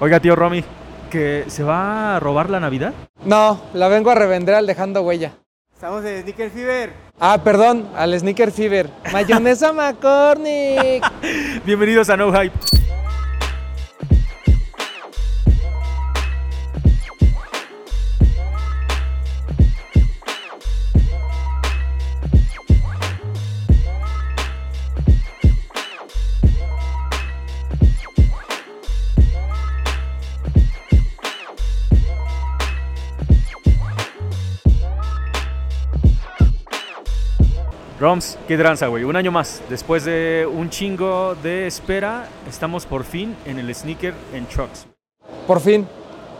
Oiga, tío Romy, ¿que se va a robar la Navidad? No, la vengo a revender al dejando huella. Estamos en Sneaker Fever. Ah, perdón, al Sneaker Fever. Mayonesa McCormick. Bienvenidos a No Hype. Roms, qué tranza, güey. Un año más. Después de un chingo de espera, estamos por fin en el sneaker en Trucks. Por fin.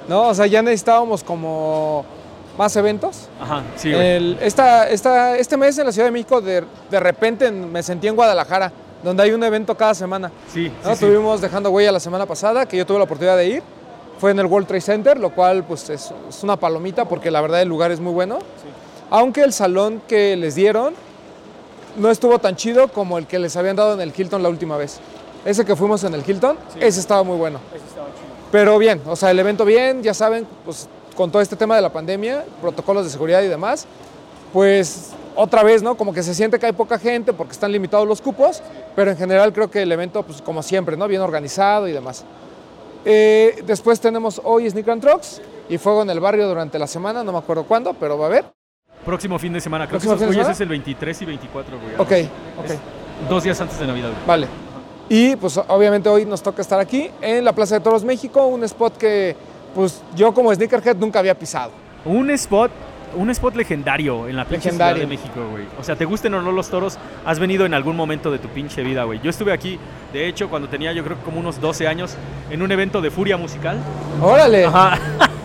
¿No? O sea, ya necesitábamos como más eventos. Ajá, sí. El- esta, esta- este mes en la Ciudad de México, de, de repente en- me sentí en Guadalajara, donde hay un evento cada semana. Sí, ¿no? sí, sí. Tuvimos Dejando Huella la semana pasada, que yo tuve la oportunidad de ir. Fue en el World Trade Center, lo cual pues es, es una palomita porque la verdad el lugar es muy bueno. Aunque el salón que les dieron no estuvo tan chido como el que les habían dado en el Hilton la última vez. Ese que fuimos en el Hilton, ese estaba muy bueno. Pero bien, o sea, el evento bien, ya saben, pues con todo este tema de la pandemia, protocolos de seguridad y demás, pues otra vez, ¿no? Como que se siente que hay poca gente porque están limitados los cupos, pero en general creo que el evento, pues como siempre, ¿no? Bien organizado y demás. Eh, después tenemos hoy Sneaker and Trucks y Fuego en el Barrio durante la semana, no me acuerdo cuándo, pero va a haber. Próximo fin de semana. Creo que es el 23 y 24, güey. Ok, ok. Es Dos días antes de Navidad, güey. Vale. Y pues obviamente hoy nos toca estar aquí en la Plaza de Toros México, un spot que pues yo como sneakerhead nunca había pisado. Un spot, un spot legendario en la pinche Ciudad de México, güey. O sea, te gusten o no los toros, has venido en algún momento de tu pinche vida, güey. Yo estuve aquí, de hecho, cuando tenía yo creo como unos 12 años, en un evento de furia musical. Órale. Ajá.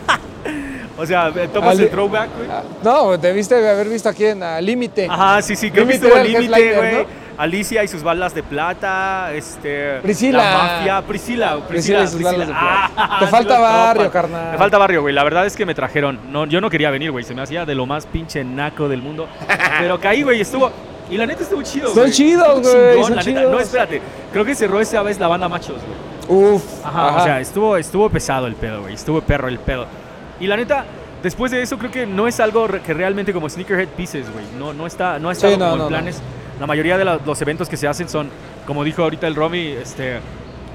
o sea, tomas Ali- el throwback, güey. Ah, No, debiste haber visto aquí en Límite. Ajá, sí, sí, creo que estuvo Límite, güey. ¿no? Alicia y sus balas de plata, este... Priscila. La mafia, Priscila, Priscila Priscila, y sus balas de plata. Ah, Te falta barrio, carnal. Me falta barrio, güey. La verdad es que me trajeron. No, yo no quería venir, güey. Se me hacía de lo más pinche naco del mundo. Pero caí, güey, estuvo... Y la neta estuvo chido, Son güey. chidos, güey, son la neta. chidos. No, espérate. Creo que cerró esa vez la banda Machos, güey. Uf. Ajá, o sea, estuvo, estuvo pesado el pedo, güey. Estuvo perro el pedo. Y la neta, después de eso, creo que no es algo que realmente como Sneakerhead Pieces, güey. No, no está, no ha estado Sí, no, como no, en no. planes. La mayoría de la- los eventos que se hacen son, como dijo ahorita el Romy, este.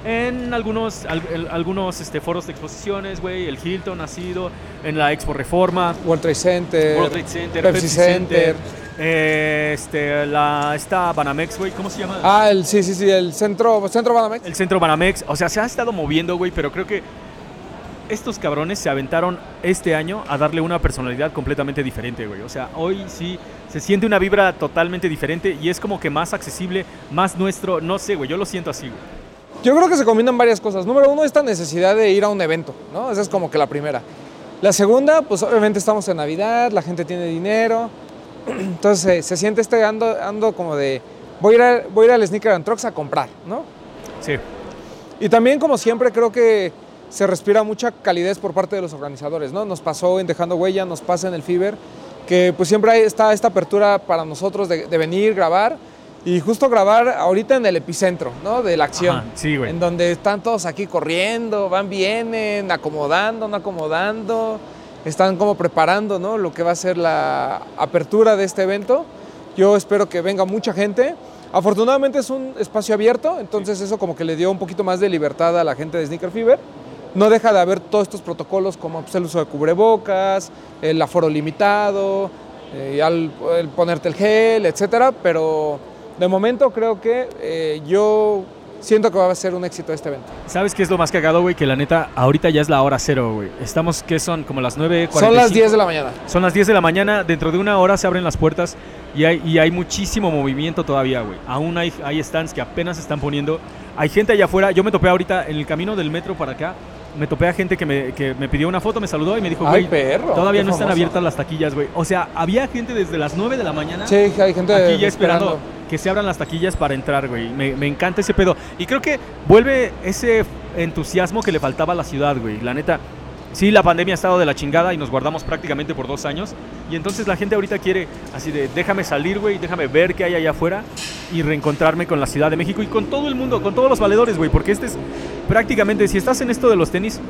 En algunos, al- el- algunos este, foros de exposiciones, güey. El Hilton ha sido. En la Expo Reforma. World Trade Center. World Trade Center, Pepsi, Pepsi, Center. Center. eh, este, la, esta Banamex, güey. ¿Cómo se llama? Ah, el, sí, sí, sí, el centro, centro Banamex. El centro Banamex, o sea, se ha estado moviendo, güey, pero creo que estos cabrones se aventaron este año a darle una personalidad completamente diferente, güey. O sea, hoy sí se siente una vibra totalmente diferente y es como que más accesible, más nuestro, no sé, güey, yo lo siento así, güey. Yo creo que se combinan varias cosas. Número uno, esta necesidad de ir a un evento, ¿no? Esa es como que la primera. La segunda, pues obviamente estamos en Navidad, la gente tiene dinero. Entonces se siente este ando, ando como de, voy a, ir a- voy a ir al Sneaker and Trucks a comprar, ¿no? Sí, Y también, como siempre, creo que se respira mucha calidez por parte de los organizadores, ¿no? Nos pasó en Dejando Huella, nos pasa en el Fiber, que pues siempre está esta apertura para nosotros de, de venir, grabar, y justo grabar ahorita en el epicentro, ¿no? De la acción. Ajá, sí, güey. En donde están todos aquí corriendo, van, vienen, acomodando, no acomodando, están como preparando, ¿no? Lo que va a ser la apertura de este evento. Yo espero que venga mucha gente. Afortunadamente es un espacio abierto, entonces eso como que le dio un poquito más de libertad a la gente de Sneaker Fever. No deja de haber todos estos protocolos como pues, el uso de cubrebocas, el aforo limitado, eh, al- el ponerte el gel, etcétera, pero de momento creo que eh, yo siento que va a ser un éxito este evento. ¿Sabes qué es lo más cagado, güey? Que la neta, ahorita ya es la hora cero, güey. Estamos, ¿qué son? Como las 9.45. Son las 10 de la mañana. Son las 10 de la mañana, dentro de una hora se abren las puertas y hay, y hay muchísimo movimiento todavía, güey. Aún hay, hay stands que apenas se están poniendo. Hay gente allá afuera. Yo me topé ahorita en el camino del metro para acá. Me topé a gente que me, que me pidió una foto, me saludó y me dijo, güey, perro. todavía no están abiertas las taquillas, güey. O sea, había gente desde las 9 de la mañana Sí, hay gente aquí ya esperando que se abran las taquillas para entrar, güey. Me, me encanta ese pedo. Y creo que vuelve ese entusiasmo que le faltaba a la ciudad, güey. La neta, sí, la pandemia ha estado de la chingada y nos guardamos prácticamente por dos años. Y entonces la gente ahorita quiere así de, déjame salir, güey, déjame ver qué hay allá afuera y reencontrarme con la Ciudad de México y con todo el mundo, con todos los valedores, güey. Porque este es prácticamente, si estás en esto de los tenis,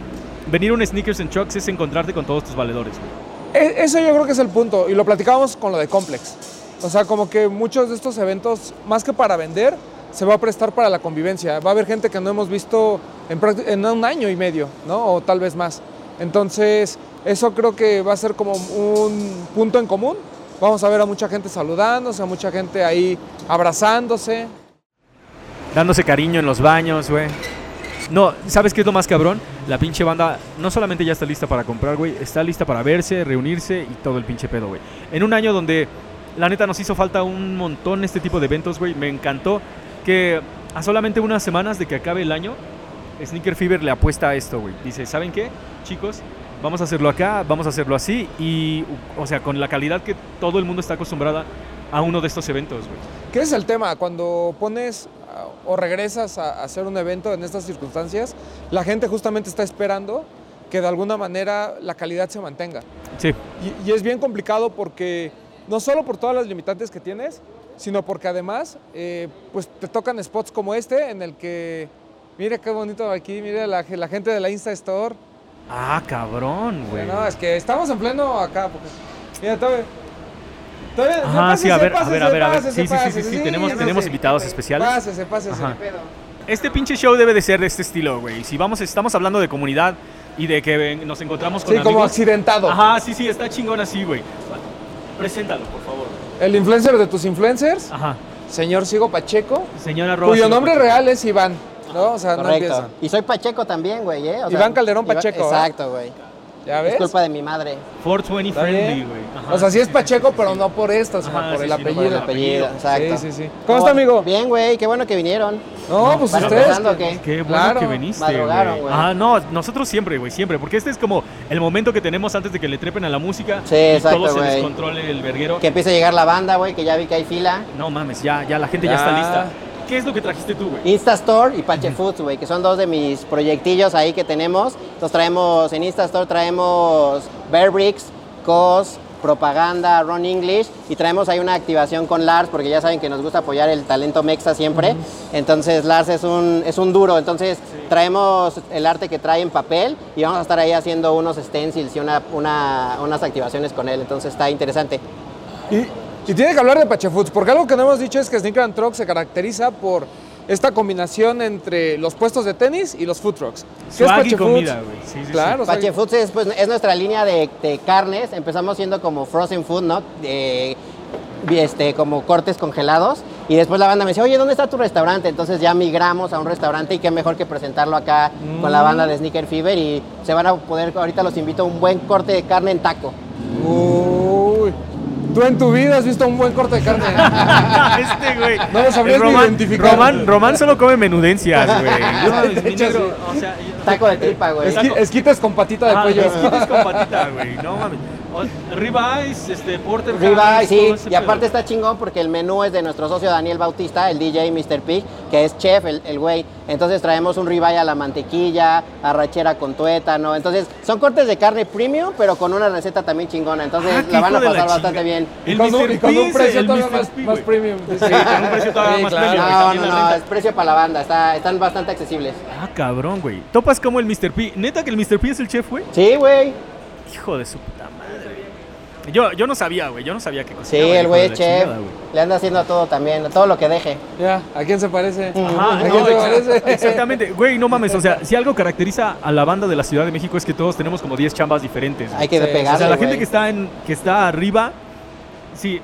venir a un Sneakers and Chucks es encontrarte con todos tus valedores, güey. E- Eso yo creo que es el punto, y lo platicábamos con lo de Complex. O sea, como que muchos de estos eventos, más que para vender, se va a prestar para la convivencia. Va a haber gente que no hemos visto en un año y medio, ¿no? O tal vez más. Entonces, eso creo que va a ser como un punto en común. Vamos a ver a mucha gente saludándose, a mucha gente ahí abrazándose. dándose cariño en los baños, güey. No, ¿sabes qué es lo más cabrón? La pinche banda no solamente ya está lista para comprar, güey, está lista para verse, reunirse y todo el pinche pedo, güey. En un año donde la neta nos hizo falta un montón este tipo de eventos, güey, me encantó que a solamente unas semanas de que acabe el año, Sneaker Fever le apuesta a esto, güey. Dice, ¿saben qué, chicos? Vamos a hacerlo acá, vamos a hacerlo así y, o sea, con la calidad que todo el mundo está acostumbrada a uno de estos eventos, güey. ¿Qué es el tema? Cuando pones o regresas a a hacer un evento en estas circunstancias, la gente justamente está esperando que de alguna manera la calidad se mantenga. Sí, Y, y es bien complicado porque no solo por todas las limitantes que tienes, sino porque además eh, pues te tocan spots como este en el que, mire qué bonito aquí, mire la, la gente de la Insta Store. Ah, cabrón, güey. No, es que estamos en pleno acá. Porque, mira, todavía... todavía- Ajá, sí, a ver, a ver, a ver, a ver. Sí, sí, sí, sí, sí, tenemos- tenemos invitados especiales. Pásese, pásese. Ajá. Este pinche show debe de ser de este estilo, güey. Si vamos, estamos hablando de comunidad y de que nos encontramos con Sí, como accidentado. Ajá, sí, sí, está chingón así, güey. Preséntalo, por favor. El influencer de tus influencers, Ajá. señor Sigo Pacheco, Señora Rosa. cuyo nombre real es Iván, ¿no? O sea, no Correcto. empieza. y soy Pacheco también, güey, ¿eh? O Iván Calderón Pacheco, ¿eh? Exacto, güey. ¿Ya Es ves? culpa de mi madre. 420 Está friendly, güey. O sea, sí es Pacheco, pero no por esto, sino Ajá, por sí, el sí, no por apellido. el El apellido, exacto. Sí, sí, sí. ¿Cómo está, amigo? Bien, güey, qué bueno que vinieron. No, pues ¿Van ustedes. qué? Qué bueno Claro. que viniste, güey. Ajá, no, nosotros siempre, güey, siempre. Porque este es como el momento que tenemos antes de que le trepen a la música. Sí, y exacto, todo se güey. descontrole el verguero. Que empiece a llegar la banda, güey, que ya vi que hay fila. No mames, ya, ya la gente ya, Ya. está lista. ¿Qué es lo que trajiste tú, güey? Instastore y Pache Foods, güey, que son dos de mis proyectillos ahí que tenemos. Entonces traemos, en Instastore traemos Bear Bricks, COS, propaganda, Ron English y traemos ahí una activación con Lars porque ya saben que nos gusta apoyar el talento mexa siempre. Entonces Lars es un, es un duro, entonces traemos el arte que trae en papel y vamos a estar ahí haciendo unos stencils y una, una- unas activaciones con él, entonces está interesante. Y, y tiene que hablar de Pache Foods, porque algo que no hemos dicho es que Sneaker and Truck se caracteriza por esta combinación entre los puestos de tenis y los food trucks. ¿Qué Swag y comida, Foods? güey. Sí, sí, sí. Claro, o sea, Pache Foods es, pues, es nuestra línea de, de carnes. Empezamos siendo como frozen food, ¿no? Este, como cortes congelados. Y después la banda me dice, oye, ¿dónde está tu restaurante? Entonces ya migramos a un restaurante y qué mejor que presentarlo acá con la banda de Sneaker Fever. Y se van a poder, ahorita los invito a un buen corte de carne en taco. Uy, tú en tu vida has visto un buen corte de carne. este, güey. No lo sabrías El ni Román, identificar. Román, Román solo come menudencias, güey. No, De mi hecho, negro, sí. o sea, yo- Taco de tripa, güey. Esqui- esquites con patita de Ajá, pollo. esquites con patita, güey. No mames. O- Ribeyes, este, porter. Ribeye, sí, y aparte pedo. está chingón porque el menú es de nuestro socio Daniel Bautista, el DJ Mr. Pig, que es chef, el el güey. Entonces traemos un ribeye a la mantequilla, arrachera con tuétano. Entonces son cortes de carne premium, pero con una receta también chingona. Entonces Ah, la van a pasar bastante bien. Y El con, un, Mr. y con P un precio todavía más, P, más premium. Sí, con un precio todavía Sí, más claro. premium. No, no, no, es precio para la banda, está, están bastante accesibles. Ah, cabrón, güey. Topas como el Mr. P. Neta que el Mr. P es el chef, güey. Sí, güey. Hijo de su. Yo, yo no sabía, güey. Yo no sabía que Sí, cocinaba. el güey es chef. chingada. Le anda haciendo a todo también, a todo lo que deje. Ya, ¿a quién se parece? Ajá, ¿A no, quién se parece? exactamente. Güey, no mames. O sea, si algo caracteriza a la banda de la Ciudad de México es que todos tenemos como 10 chambas diferentes. Hay que Sí, pegarle, O sea, la gente que está en que está arriba, sí,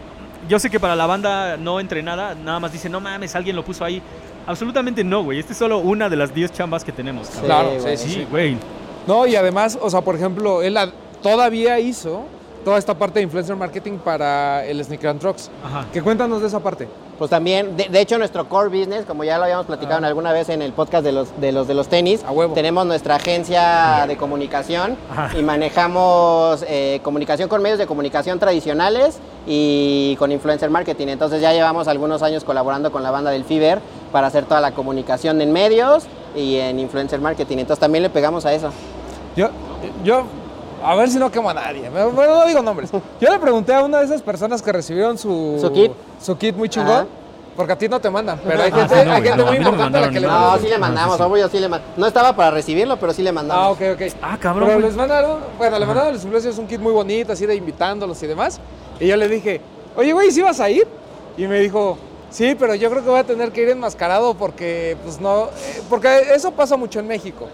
yo sé que para la banda no entrenada, nada más dice, no mames, alguien lo puso ahí. Absolutamente no, güey. Esta es solo una de las 10 chambas que tenemos. cabrón. Claro, Sí, sí, güey. sí, Sí, sí. No, y además, o sea, por ejemplo, él todavía hizo toda esta parte de influencer marketing para el Sneaker and Trucks. Ajá. Que cuéntanos de esa parte. Pues también, de, de hecho, nuestro core business, como ya lo habíamos platicado en alguna vez en el podcast de los de los, de los tenis, A huevo. tenemos nuestra agencia de comunicación Ajá. y manejamos eh, comunicación con medios de comunicación tradicionales y con influencer marketing. Entonces ya llevamos algunos años colaborando con la banda del Fiber para hacer toda la comunicación en medios y en influencer marketing. Entonces también le pegamos a eso. Yo, Yo, a ver si no quemo a nadie. Bueno, no digo nombres. Yo le pregunté a una de esas personas que recibieron su, ¿Su kit? su kit muy chingón. Ajá. Porque a ti no te mandan. Pero hay Ah, gente, sí, no, hay gente no, muy importante a la que le nada. No, mandan. sí le mandamos, sí. obvio, sí le mandamos. No estaba para recibirlo, pero sí le mandamos. Ah, ok, ok. Ah, cabrón, Pero güey. les mandaron, bueno, le mandaron a los influencers un kit muy bonito, así de invitándolos y demás. Y yo le dije, oye, güey, ¿sí vas a ir? Y me dijo, sí, pero yo creo que voy a tener que ir enmascarado porque, pues no, eh, porque eso pasa mucho en México,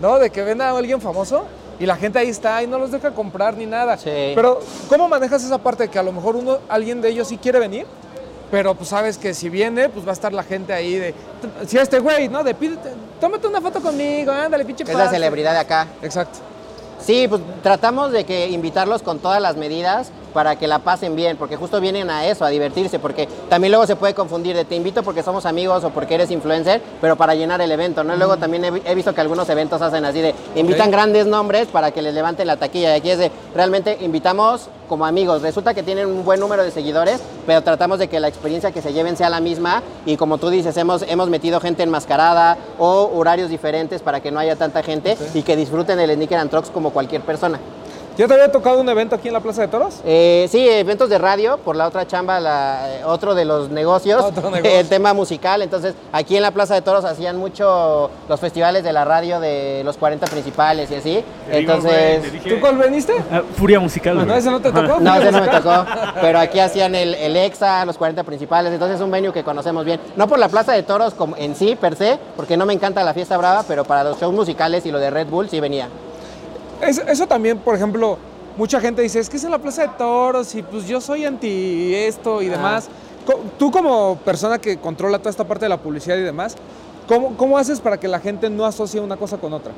¿no? De que ven a alguien famoso y la gente ahí está y no los deja comprar ni nada. Sí. Pero, ¿cómo manejas esa parte de que a lo mejor uno, alguien de ellos sí quiere venir? Pero pues sabes que si viene, pues va a estar la gente ahí de. Si este güey, ¿no? De pídete, tómate una foto conmigo, ándale, pinche Es la pase". celebridad de acá. Exacto. Sí, pues tratamos de que invitarlos con todas las medidas para que la pasen bien, porque justo vienen a eso, a divertirse, porque también luego se puede confundir de te invito porque somos amigos o porque eres influencer, pero para llenar el evento, ¿no? Luego también he, vi- he visto que algunos eventos hacen así de invitan grandes nombres para que les levanten la taquilla y aquí es de realmente invitamos como amigos. Resulta que tienen un buen número de seguidores, pero tratamos de que la experiencia que se lleven sea la misma y como tú dices, hemos, hemos metido gente enmascarada o horarios diferentes para que no haya tanta gente y que disfruten el Sneaker and Trucks como cualquier persona. ¿Ya te había tocado un evento aquí en la Plaza de Toros? Eh, sí, eventos de radio, por la otra chamba, la- eh, otro de los negocios, Otro negocio. el tema musical. Entonces, aquí en la Plaza de Toros hacían mucho los festivales de la radio de los 40 principales y así. Te digo, Entonces, güey, ¿Tú cuál veniste? Ah, Furia musical, Ah, no, ese no te tocó. no, ese no me tocó, pero aquí hacían el, el EXA, los 40 principales, entonces es un venue que conocemos bien. No por la Plaza de Toros como en sí, per se, porque no me encanta la fiesta brava, pero para los shows musicales y lo de Red Bull sí venía. Es- eso también, por ejemplo, mucha gente dice, es que es en la Plaza de Toros y pues yo soy anti esto y Ah. demás. Tú como persona que controla toda esta parte de la publicidad y demás, ¿cómo, cómo haces para que la gente no asocie una cosa con otra?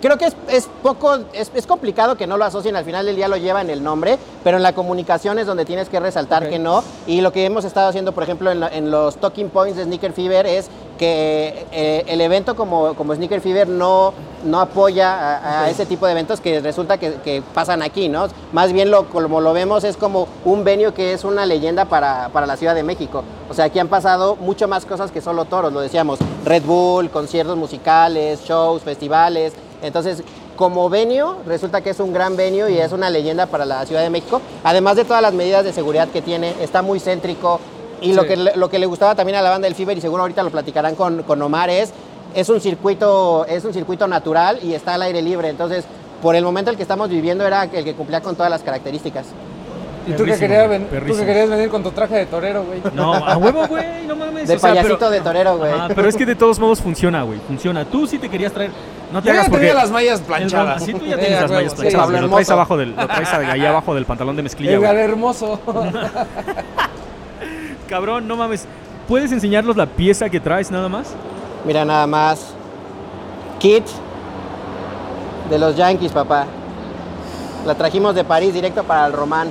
Creo que es, es poco, es, es complicado que no lo asocien, al final del día lo lleva en el nombre, pero en la comunicación es donde tienes que resaltar Ok. que no. Y lo que hemos estado haciendo, por ejemplo, en, los talking points de Sneaker Fever es que eh, el evento como, como Sneaker Fever no, no apoya a, a ese tipo de eventos que resulta que, que pasan aquí, ¿no? Más bien lo, como lo vemos es como un venue que es una leyenda para, para la Ciudad de México. O sea, aquí han pasado mucho más cosas que solo toros, lo decíamos, Red Bull, conciertos musicales, shows, festivales. Entonces, como venue, resulta que es un gran venue y es una leyenda para la Ciudad de México. Además de todas las medidas de seguridad que tiene, está muy céntrico. Y lo, que, le- lo que le gustaba también a la banda del Fever, y seguro ahorita lo platicarán con, con Omar, es, es, un circuito, es un circuito natural y está al aire libre. Entonces, por el momento el que estamos viviendo era el que cumplía con todas las características. Y tú que, querías, güey, ven- tú que perrísimo. querías venir con tu traje de torero, güey. No, a huevo, güey, no mames. De o sea, payasito pero- de torero, güey. Ajá, pero es que de todos modos funciona, güey. Funciona. Tú sí te querías traer. No te Yo ya hagas porque. tenía las mallas el- planchadas. Sí, tú ya tienes a las huevo, mallas sí. planchadas. Pablo Lo traes Hermoso. abajo del, lo traes ahí abajo del pantalón de mezclilla, El güey. hermoso. Cabrón, no mames. ¿Puedes enseñarnos la pieza que traes nada más? Mira nada más. Kit de los Yankees, papá. La trajimos de París directo para el Román.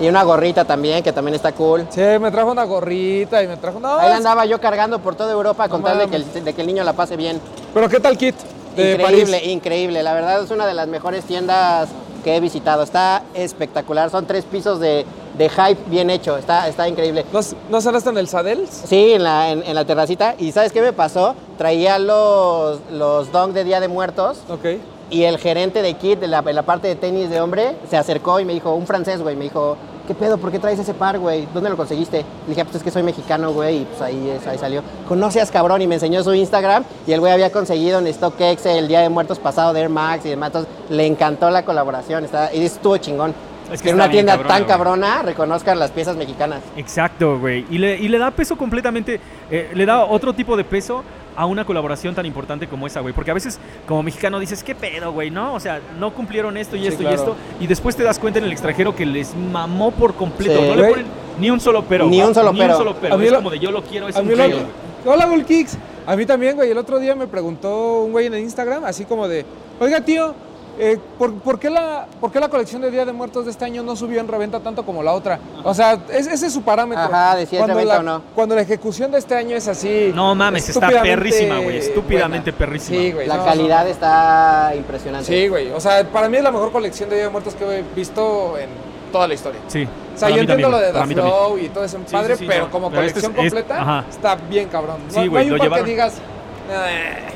Y una gorrita también, que también está cool. Sí, me trajo una gorrita y me trajo... No, Ahí la andaba yo cargando por toda Europa con No tal de que, el, de que el niño la pase bien. Pero ¿qué tal kit de increíble, París? increíble. La verdad es una de las mejores tiendas que he visitado. Está espectacular. Son tres pisos de, de hype bien hecho. Está, está increíble. ¿No, ¿No cerraste en el Sadels? Sí, en la, en, en la terracita. ¿Y sabes qué me pasó? Traía los, los dong de Día de Muertos Ok. Y el gerente de Kit, de la, de la parte de tenis de hombre, se acercó y me dijo, un francés, güey, me dijo, ¿qué pedo? ¿Por qué traes ese par, güey? ¿Dónde lo conseguiste? Le dije, "Ah, pues es que soy mexicano, güey, y pues ahí, es- ahí salió. Conoces cabrón y me enseñó su Instagram y el güey había conseguido en StockX el Día de Muertos pasado de Air Max y demás. Entonces le encantó la colaboración está, y estuvo chingón. Es que en una tienda cabrona, tan cabrona reconozcan las piezas mexicanas. Exacto, güey. Y le, y le da peso completamente, eh, le da otro tipo de peso a una colaboración tan importante como esa, güey. Porque a veces como mexicano dices, ¿qué pedo, güey? ¿No? O sea, no cumplieron esto y Sí, esto y esto. Y después te das cuenta en el extranjero que les mamó por completo. Sí. No le ponen ni un solo pero. Ni un solo Ni pero. un solo pero. A mí Es lo- como de yo lo quiero, es A un mí lo- pero, güey. Hola, Bull Kicks. A mí también, güey. El otro día me preguntó un güey en el Instagram, así como de, oiga, tío, eh, ¿por, por qué la, ¿por qué la colección de Día de Muertos de este año no subió en reventa tanto como la otra? O sea, es- ese es su parámetro. Ajá, de si es Cuando reventa la- o no. Cuando la ejecución de este año es así. No mames, está perrísima, güey, estúpidamente buena. perrísima. Sí, güey. La no, calidad no. está impresionante. Sí, güey. O sea, para mí es la mejor colección de Día de Muertos que he visto en toda la historia. Sí. O sea, para yo entiendo lo de The. Flow y todo ese padre, sí, sí, pero no. como Pero este colección es- completa está bien cabrón. No, Sí, no güey, hay lo un par llevaron- que digas,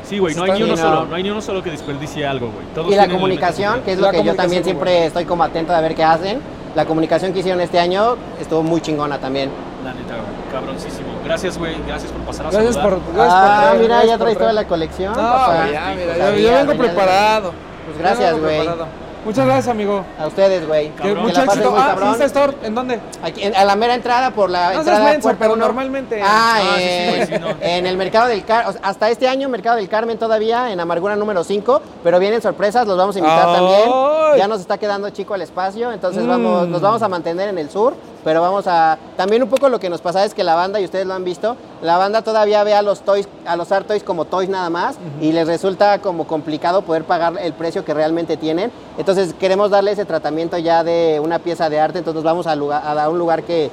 Sí, güey, no hay ni uno bien, solo, no. no hay ni uno solo que desperdicie algo, güey. Todos Y la comunicación, que es La lo que yo también siempre estoy como atento a ver qué hacen. La comunicación que hicieron este año estuvo muy chingona también. La neta, güey, cabroncísimo. Gracias, güey, gracias por pasar a Gracias por, saludar. gracias por Ah, traer, mira, gracias ya por traes toda la colección. No, papá. ya, mira, yo, vengo de- preparado. Pues gracias, güey. Muchas gracias, amigo. A ustedes, güey. Mucho éxito. Ah, cabrón. Insta Store, ¿en dónde? Aquí, en- a la mera entrada por la No seas entrada menso, pero uno. normalmente. Ah, Ah, sí, sí, eh, sí, no. en el Mercado del Carmen, hasta este año Mercado del Carmen todavía, en Amargura número 5, pero vienen sorpresas, los vamos a invitar ¡Ay! también. Ya nos está quedando chico el espacio, entonces Mm. vamos, nos vamos a mantener en el sur, pero vamos a... También un poco lo que nos pasa es que la banda, y ustedes lo han visto, la banda todavía ve a los toys, a los art toys como toys nada más, y les resulta como complicado poder pagar el precio que realmente tienen. Entonces queremos darle ese tratamiento ya de una pieza de arte, entonces nos vamos a, lugar- a un lugar que,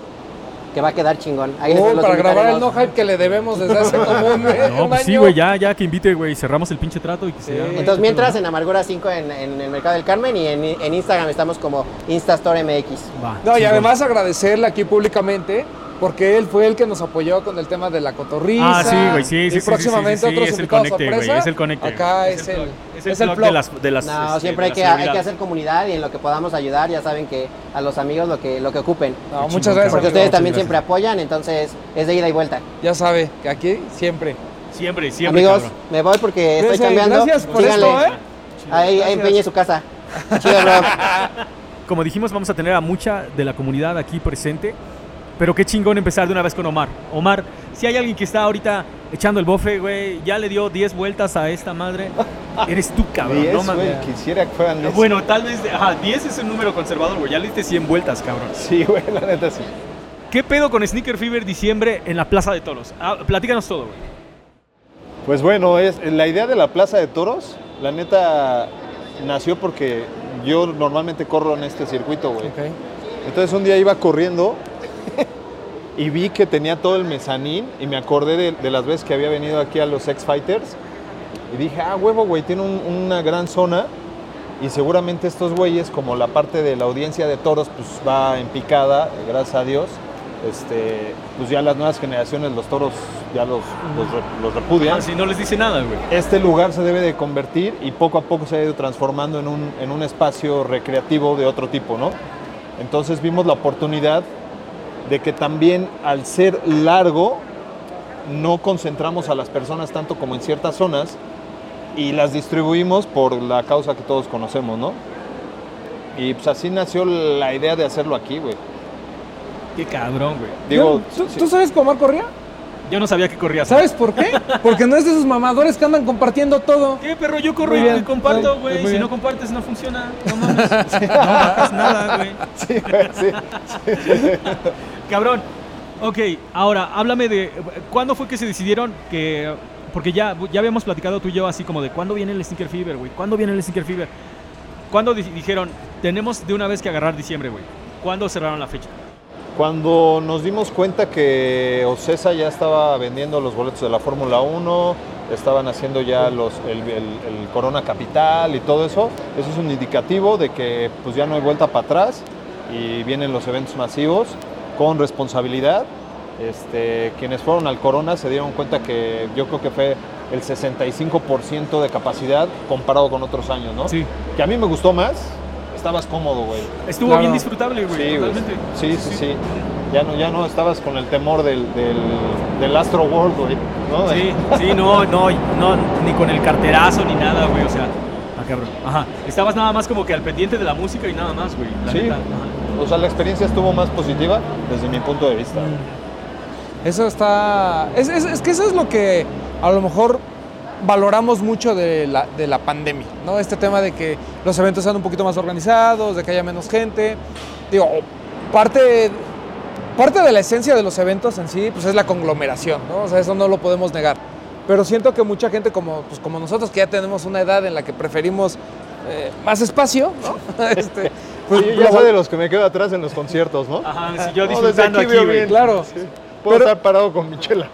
que va a quedar chingón. Ahí los para grabar el no hype que le debemos desde hace como un, mes, No, un pues sí, güey, ya, ya que invite, güey, cerramos el pinche trato y que Sí. sea. Entonces, mientras en Amargura 5 en, en el Mercado del Carmen y en, en Instagram estamos como Instastore MX. Va, No, y además agradecerle aquí públicamente porque él fue el que nos apoyó con el tema de la cotorriza. Ah, sí, güey, sí, sí, Y sí, próximamente sí, sí, sí, otros es el conecte, güey, es el conecte, Acá es el, es el plug plug. de las, de las, No, este, siempre hay que, hay que hacer comunidad y en lo que podamos ayudar, ya saben que a los amigos lo que, lo que ocupen. No, muchas chingón, gracias. Porque ustedes también gracias. siempre apoyan, entonces es de ida y vuelta. Ya sabe que aquí siempre. Siempre, siempre, Amigos, cabrón. me voy porque estoy cambiando. Gracias por Síganle. esto, ¿eh? Ahí, ahí empeñe su casa. Chido, bro. Como dijimos, vamos a tener a mucha de la comunidad aquí presente. Pero qué chingón empezar de una vez con Omar. Omar, si hay alguien que está ahorita echando el bofe, güey, ya le dio 10 vueltas a esta madre, eres tú, cabrón. Diez, no mames. güey, quisiera que fueran diez. Bueno, tal vez, ajá, 10 es un número conservador, güey. Ya le diste 100 vueltas, cabrón. Sí, güey, la neta sí. ¿Qué pedo con Sneaker Fever diciembre en la Plaza de Toros? Ah, platícanos todo, güey. Pues bueno, es, la idea de la Plaza de Toros, la neta, nació porque yo normalmente corro en este circuito, güey. Ok. Entonces un día iba corriendo y vi que tenía todo el mezanín y me acordé de, de las veces que había venido aquí a los X Fighters y dije, ah, huevo, güey, tiene un- una gran zona y seguramente estos güeyes, como la parte de la audiencia de toros, pues va en picada, gracias a Dios. Este, pues ya las nuevas generaciones, los toros ya los, los, los repudian Ah, si no les dice nada, güey. este lugar se debe de convertir y poco a poco se ha ido transformando en un, en un espacio recreativo de otro tipo, ¿no? Entonces vimos la oportunidad de que también al ser largo no concentramos a las personas tanto como en ciertas zonas y las distribuimos por la causa que todos conocemos, ¿no? Y pues así nació la idea de hacerlo aquí, güey. Qué cabrón, güey. Digo, ¿Tú, sí. tú sabes cómo Omar corría? Yo no sabía que corrías. ¿Sabes por qué? Porque no es de esos mamadores que andan compartiendo todo. ¿Qué, perro? Yo corro Muy y bien. comparto, güey. Si bien. no compartes, no funciona. No mames. No bajas nada, güey. Sí, güey, sí. Cabrón. Ok, ahora, háblame de... ¿Cuándo fue que se decidieron que... Porque ya, ya habíamos platicado tú y yo así como de ¿cuándo viene el Sneaker Fever, güey? ¿Cuándo viene el Sneaker Fever? ¿Cuándo di- dijeron, tenemos de una vez que agarrar diciembre, güey? ¿Cuándo cerraron la fecha? Cuando nos dimos cuenta que Ocesa ya estaba vendiendo los boletos de la Fórmula 1, estaban haciendo ya los, el, el- el Corona Capital y todo eso, eso es un indicativo de que pues ya no hay vuelta para atrás y vienen los eventos masivos con responsabilidad. Este, quienes fueron al Corona se dieron cuenta que yo creo que fue el 65% de capacidad comparado con otros años, ¿no? Sí. Que a mí me gustó más, estabas cómodo, güey. Estuvo Claro. bien disfrutable, güey. Sí, totalmente. sí, sí, sí. Ya no, ya no estabas con el temor del, del, del Astro World, güey. ¿no? Sí, sí, no, no, no, ni con el carterazo ni nada, güey, o sea, ah, cabrón. Ajá, estabas nada más como que al pendiente de la música y nada más, güey. la Sí. neta, ajá. O sea, la experiencia estuvo más positiva desde mi punto de vista. Eso está. Es, es- es que eso es lo que a lo mejor valoramos mucho de la, de la pandemia, ¿no? Este tema de que los eventos sean un poquito más organizados, de que haya menos gente. Digo, parte, parte de la esencia de los eventos en sí, pues es la conglomeración, ¿no? O sea, eso no lo podemos negar. Pero siento que mucha gente como, pues, como nosotros, que ya tenemos una edad en la que preferimos eh, más espacio, ¿no? Este, pues, yo ya soy de los que me quedo atrás en los conciertos, ¿no? Ajá, sí, yo No, desde disfrutando aquí aquí, veo bien. Claro. Puedo Pero- estar parado con mi chela.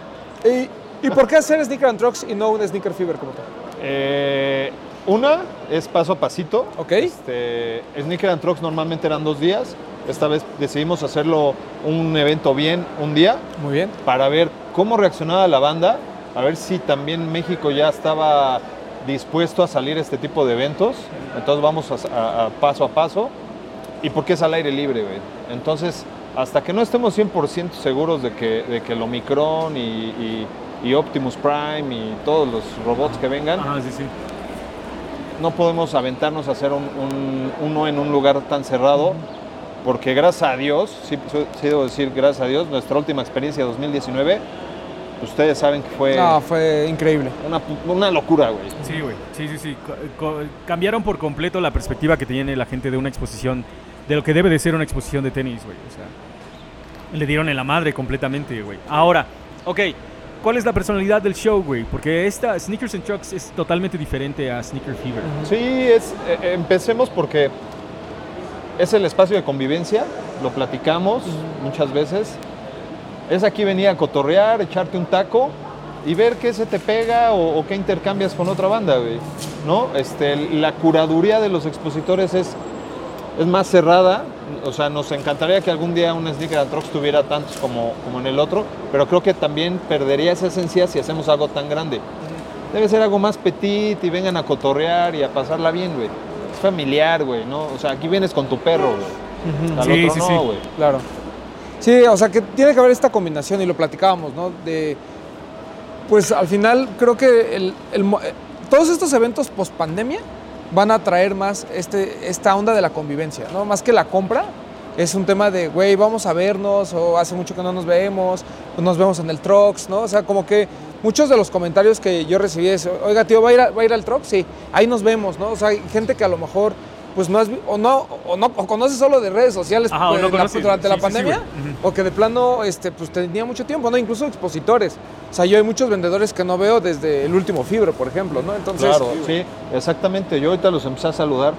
¿Y, ¿Y por qué hacer Sneaker and Trucks y no un Sneaker Fever como tal? Eh, una es paso a pasito. Ok. Este, Sneaker and Trucks normalmente eran dos días. Esta vez decidimos hacerlo un evento bien, un día, Muy bien. para ver cómo reaccionaba la banda a ver si también México ya estaba dispuesto a salir a este tipo de eventos. Entonces vamos a, a- a paso a paso. ¿Y por qué es al aire libre, güey? Entonces, hasta que no estemos 100% seguros de que, de que el Omicron y, y- y Optimus Prime y todos los robots que vengan, Ajá, sí, sí. no podemos aventarnos a hacer un- un- uno en un lugar tan cerrado, porque gracias a Dios, sí, debo decir gracias a Dios, nuestra última experiencia 2019, ustedes saben que fue No, fue increíble. una, una locura, güey. Sí, güey. Sí, sí, sí. Cambiaron por completo la perspectiva que tiene la gente de una exposición, de lo que debe de ser una exposición de tenis, güey. O sea, le dieron en la madre completamente, güey. Ahora, ok, ¿cuál es la personalidad del show, güey? Porque esta Sneakers and Trucks es totalmente diferente a Sneaker Fever. Sí, es, eh, empecemos porque es el espacio de convivencia, lo platicamos muchas veces. Es aquí venir a cotorrear, echarte un taco y ver qué se te pega o, o qué intercambias con otra banda, güey. ¿No? Este, la curaduría de los expositores es, es más cerrada. O sea, nos encantaría que algún día un Sneaker and Trucks tuviera tantos como, como en el otro, pero creo que también perdería esa esencia si hacemos algo tan grande. Debe ser algo más petit y vengan a cotorrear y a pasarla bien, güey. Es familiar, güey, ¿no? O sea, aquí vienes con tu perro, güey. Al Sí, otro sí, no, sí. güey. Claro. Sí, o sea que tiene que haber esta combinación y lo platicábamos, ¿no? De, pues al final creo que el, el eh, todos estos eventos post pandemia van a traer más este, esta onda de la convivencia, ¿no? Más que la compra, es un tema de, güey, vamos a vernos o hace mucho que no nos vemos, nos vemos en el Trox, ¿no? O sea, como que muchos de los comentarios que yo recibí es, oiga, tío, ¿va a ir, va a ir al Trox? Sí, ahí nos vemos, ¿no? O sea, hay gente que a lo mejor pues no has vi- o no o no o conoce solo de redes sociales Ajá, o pues, no la- conoces. durante la Sí, sí, sí, pandemia o que de plano este pues tenía mucho tiempo, ¿no? Incluso expositores. O sea, yo hay muchos vendedores que no veo desde el último Fibre, por ejemplo, ¿no? Entonces, Claro, sí, exactamente. Yo ahorita los empecé a saludar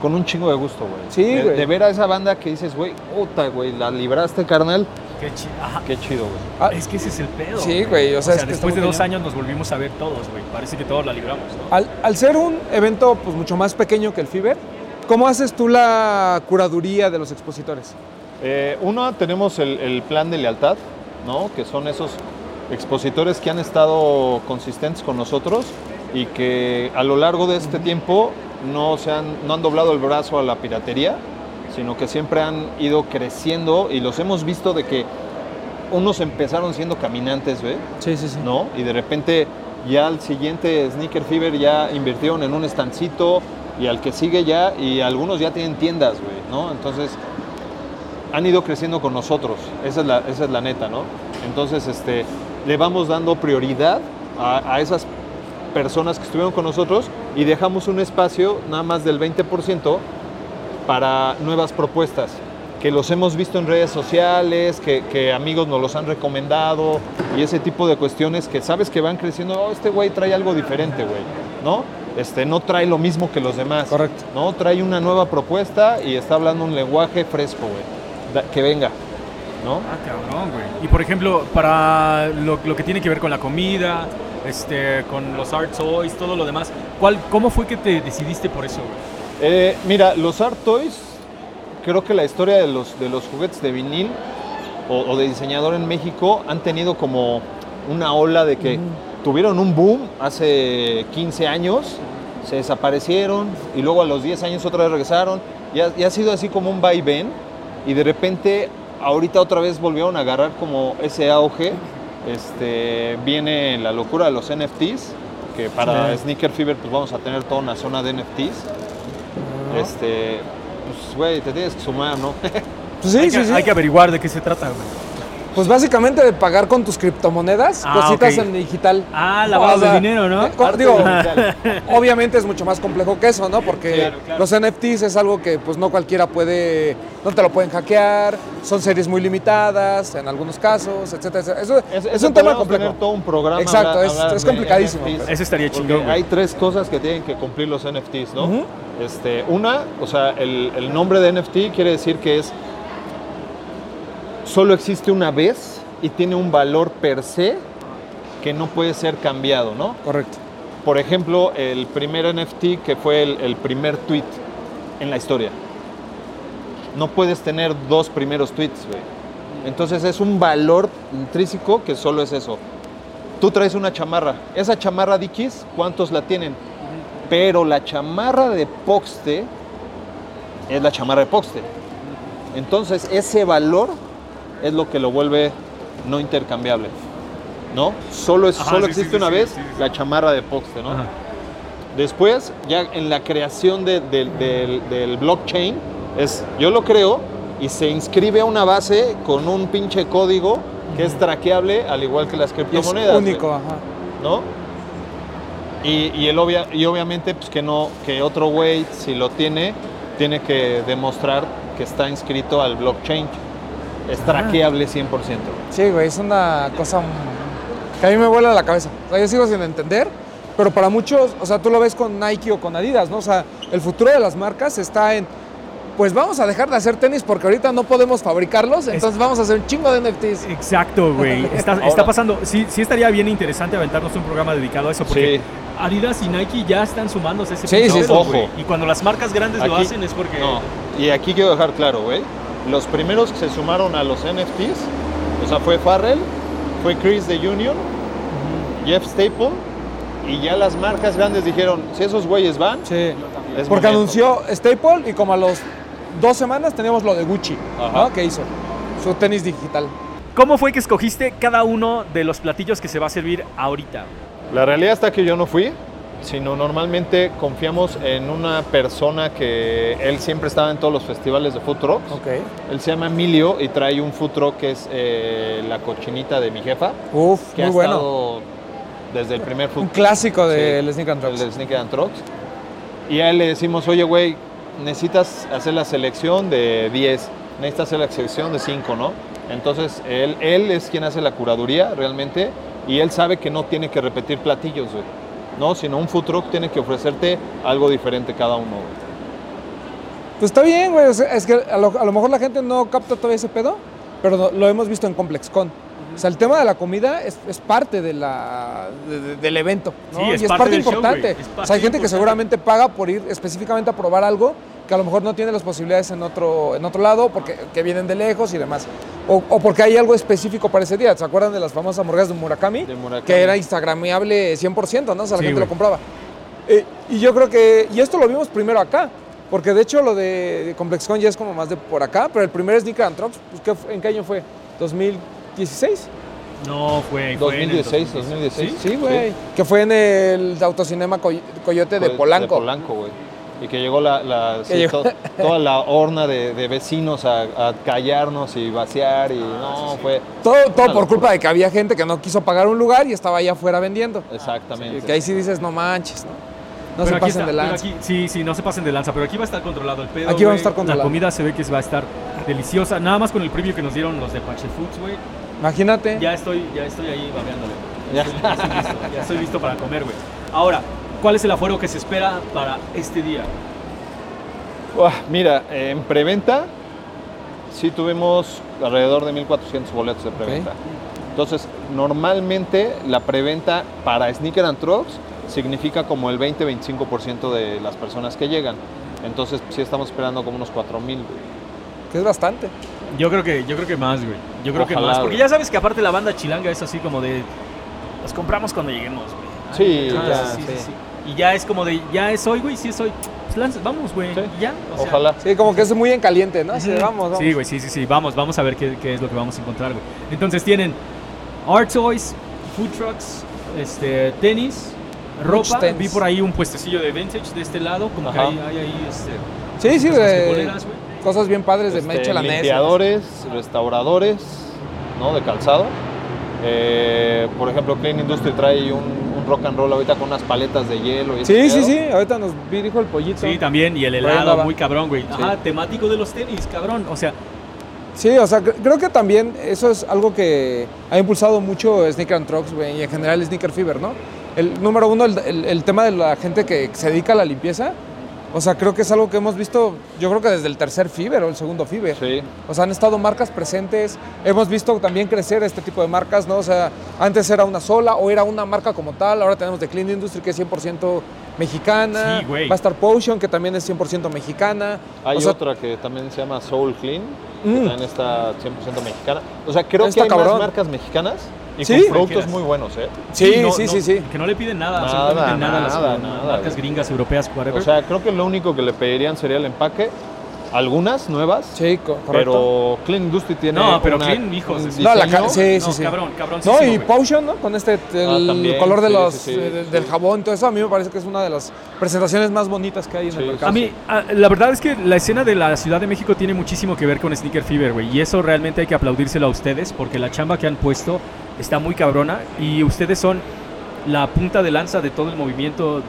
con un chingo de gusto, güey. Sí, de, güey. de ver a esa banda que dices, güey, puta, güey, la libraste, carnal. Qué chi-. Qué chido, güey. Ah, Es que ese es el pedo. Sí, güey, o sea, es que después de dos cañón. años nos volvimos a ver todos, güey. Parece que todos la libramos, ¿no? al, al ser un evento pues mucho más pequeño que el Fiber, ¿cómo haces tú la curaduría de los expositores? Eh, uno, tenemos el, el plan de lealtad, ¿no? Que son esos expositores que han estado consistentes con nosotros y que a lo largo de este tiempo no, se han, no han doblado el brazo a la piratería, sino que siempre han ido creciendo y los hemos visto de que unos empezaron siendo caminantes, ¿ve? Sí, sí, sí. ¿no? Y de repente ya al siguiente Sneaker Fever ya invirtieron en un estancito y al que sigue ya, y algunos ya tienen tiendas, güey, ¿no? Entonces han ido creciendo con nosotros, esa es la, esa es la neta, ¿no? Entonces este, le vamos dando prioridad a, a esas personas que estuvieron con nosotros y dejamos un espacio nada más del 20% para nuevas propuestas, que los hemos visto en redes sociales, que, que amigos nos los han recomendado y ese tipo de cuestiones que sabes que van creciendo, oh, este güey trae algo diferente, güey, ¿no? Este, no trae lo mismo que los demás. Correcto. ¿no? Trae una nueva propuesta y está hablando un lenguaje fresco, güey. Que venga, ¿no? Ah, cabrón, güey. Y por ejemplo, para lo, lo que tiene que ver con la comida, este, con los art toys, todo lo demás, ¿cuál, ¿cómo fue que te decidiste por eso, güey? Eh, mira, los Art Toys, creo que la historia de los, de los juguetes de vinil o, o de diseñador en México han tenido como una ola de que tuvieron un boom hace 15 años, se desaparecieron y luego a los 10 años otra vez regresaron. Y ha, y ha sido así como un vaivén y de repente ahorita otra vez volvieron a agarrar como ese auge. Este, viene la locura de los NFTs, que para Sneaker Fever pues vamos a tener toda una zona de NFTs. Este, pues, güey, te tienes que sumar, ¿no? Pues sí, hay, sí, que, sí. hay que averiguar de qué se trata, güey. Pues básicamente de pagar con tus criptomonedas, Ah, cositas en digital. Ah, lavado O sea, de dinero, ¿no? digo, obviamente es mucho más complejo que eso, ¿no? Porque Claro, claro. los NFTs es algo que pues no cualquiera puede, no te lo pueden hackear, son series muy limitadas en algunos casos, etcétera, etcétera. Eso es, eso un tema complejo. tener todo un programa. Exacto, hablar- es- hablar es de complicadísimo, Ese estaría chingón. Hay tres cosas que tienen que cumplir los NFTs, ¿no? Este, una, o sea, el, el nombre de NFT quiere decir que es solo existe una vez y tiene un valor per se que no puede ser cambiado, ¿no? Correcto. Por ejemplo, el primer NFT que fue el, el primer tweet en la historia. No puedes tener dos primeros tweets, güey. Entonces es un valor intrínseco que solo es eso. tú traes una chamarra. Esa chamarra Dickies, ¿cuántos la tienen? Pero la chamarra de Poxte es la chamarra de Poxte. Entonces, ese valor es lo que lo vuelve no intercambiable. ¿No? Solo, es, Ajá, solo sí, existe sí, una sí, vez la chamarra de Poxte, ¿no? Ajá. Después, ya en la creación de- del- del- del blockchain, es yo lo creo y se inscribe a una base con un pinche código que es traqueable, al igual que las es criptomonedas. güey, único, ajá. ¿No? Y, y el obvia- y obviamente, pues que no, que otro güey, si lo tiene, tiene que demostrar que está inscrito al blockchain. Es traqueable 100%. Sí, güey, es una cosa que a mí me vuela la cabeza. O sea, yo sigo sin entender, pero para muchos, o sea, tú lo ves con Nike o con Adidas, ¿no? O sea, el futuro de las marcas está en, pues vamos a dejar de hacer tenis porque ahorita no podemos fabricarlos, entonces vamos a hacer un chingo de NFTs. Exacto, güey. Está, está pasando. Sí, sí estaría bien interesante aventarnos un programa dedicado a eso porque Sí. Adidas y Nike ya están sumándose a ese Sí, sí, ojo. Y cuando las marcas grandes lo hacen es porque No, y aquí quiero dejar claro, güey. Los primeros que se sumaron a los NFTs, o sea, fue Farrell, fue Chris de Union, Jeff Staple, y ya las marcas grandes dijeron, si esos güeyes van, Sí. es Porque momento. anunció Staple y como a los dos semanas teníamos lo de Gucci. ¿no? Que hizo su tenis digital. ¿Cómo fue que escogiste cada uno de los platillos que se va a servir ahorita? La realidad está que yo no fui, sino normalmente confiamos en una persona que él siempre estaba en todos los festivales de food trucks. Ok. Él se llama Emilio y trae un food truck que es eh, la cochinita de mi jefa, Uf, que muy ha bueno. estado desde el primer food Un clásico del Sí, Sneak and el Trucks. de Sneaker and Trucks. Y a él le decimos, oye, güey, necesitas hacer la selección de 10, necesitas hacer la selección de 5, ¿no? Entonces, él, él es quien hace la curaduría realmente y él sabe que no tiene que repetir platillos, güey. No, sino un food truck tiene que ofrecerte algo diferente cada uno. Pues está bien, güey. es que a lo, a lo mejor la gente no capta todavía ese pedo, pero lo hemos visto en ComplexCon. O sea, el tema de la comida es, es parte de la, de- de- del evento. ¿no? Sí, es y es parte parte, del show, importante. o sea, hay gente que seguramente paga por ir específicamente a probar algo que a lo mejor no tiene las posibilidades en otro, en otro lado, porque que vienen de lejos y demás. O, o porque hay algo específico para ese día. ¿Se acuerdan de las famosas hamburguesas de Murakami? De Murakami. Que era instagramiable 100%, ¿no? O sea, la Sí, gente lo compraba. Eh, y yo creo que, y esto lo vimos primero acá, porque de hecho lo de, ComplexCon ya es como más de por acá, pero el primer Sneaker and Trucks, pues, ¿qué fue- ¿en qué año fue? ¿2016? No, fue, fue en el 2016, 2016. Sí, güey. Que fue en el Autocinema Coy- Coyote de Polanco. De Polanco, güey. Y que llegó la, la- sí, llegó- to- toda la horna de, de vecinos a, a callarnos y vaciar y no, fue Todo, todo por locura. culpa de que había gente que no quiso pagar un lugar y estaba allá afuera vendiendo. exactamente. Y que ahí sí dices, no manches, ¿no? No Pero se pasen está, de lanza. aquí- sí, sí, no se pasen de lanza, pero aquí va a estar controlado el pedo. Aquí va a estar controlado. La comida se ve que va a estar deliciosa. Nada más con el preview que nos dieron los de Pache Foods, güey. Imagínate. Ya estoy, ya estoy ahí babeándole. Ya. Estoy, ya estoy listo, ya estoy listo para comer, güey. Ahora, ¿cuál es el aforo que se espera para este día? Mira, en preventa sí tuvimos alrededor de 1.400 boletos de preventa. Entonces, normalmente la preventa para Sneaker and Trucks significa como el 20-25% de las personas que llegan. Entonces, sí estamos esperando como unos 4.000. güey. Que es bastante. Yo creo que, yo creo que más, güey. Yo creo que Ojalá, más. Porque güey. ya sabes que aparte la banda chilanga es así como de. Los compramos cuando lleguemos, güey. Sí, Entonces, ya, sí, sí, sí. sí. Y ya es como de, ya es hoy, güey, sí es hoy. Pues vamos, güey. Sí. y Ya. o sea, Ojalá. Sí, como que es muy en caliente, ¿no? Ujú. vamos, vamos. Sí, güey, sí, sí, sí. Vamos, vamos a ver qué, qué es lo que vamos a encontrar, güey. Entonces tienen art toys, food trucks, este, tenis, ropa. Vi por ahí un puestecillo de vintage de este lado, como Ajá. que hay, hay ahí, este, Sí, sí, de güey. Cosas bien padres de Este, Mecha Lanés. limpiadores, restauradores, ¿no? De calzado. Eh, por ejemplo, Clean Industry trae un, un rock and roll ahorita con unas paletas de hielo. Y Sí, sí, pedo. sí. Ahorita nos vi, dijo el pollito. Sí, también, y el helado, muy cabrón, güey. Ajá, temático de los tenis, cabrón. O sea, Sí, o sea, cre- creo que también eso es algo que ha impulsado mucho Sneaker and Trucks, güey, y en general Sneaker Fever, ¿no? El número uno, el, el- el tema de la gente que se dedica a la limpieza. O sea, creo que es algo que hemos visto, yo creo que desde el tercer Fever o el segundo Fever. Sí. O sea, han estado marcas presentes. Hemos visto también crecer este tipo de marcas, ¿no? O sea, antes era una sola o era una marca como tal. Ahora tenemos The Clean Industry, que es 100% mexicana. Sí, güey. Va a estar Potion, que también es 100% mexicana. Hay O sea, otra que también se llama Soul Clean, que Mm. también está 100% mexicana. O sea, creo Está que hay cabrón. más marcas mexicanas Y Sí. con productos muy buenos, ¿eh? Sí, no- sí, no- sí, sí. Que no le piden nada, Nada, absolutamente nada, a las nada, las nada, marcas gringas, europeas, whatever. O sea, creo que lo único que le pedirían sería el empaque. Algunas nuevas. Sí, correcto. Pero Clean Industry tiene. No, pero una- Clean, hijos, No, la ca- sí, no, sí, sí. cabrón, cabrón. No, y Potion, ¿no? Con este, el también, color de sí, los, sí, sí, eh, sí. del jabón, todo eso, a mí me parece que es una de las presentaciones más bonitas que hay en Sí, el sí. mercado. A mí, a- la verdad es que la escena de la Ciudad de México tiene muchísimo que ver con Sneaker Fever, güey. Y eso realmente hay que aplaudírselo a ustedes porque la chamba que han puesto está muy cabrona y ustedes son la punta de lanza de todo el movimiento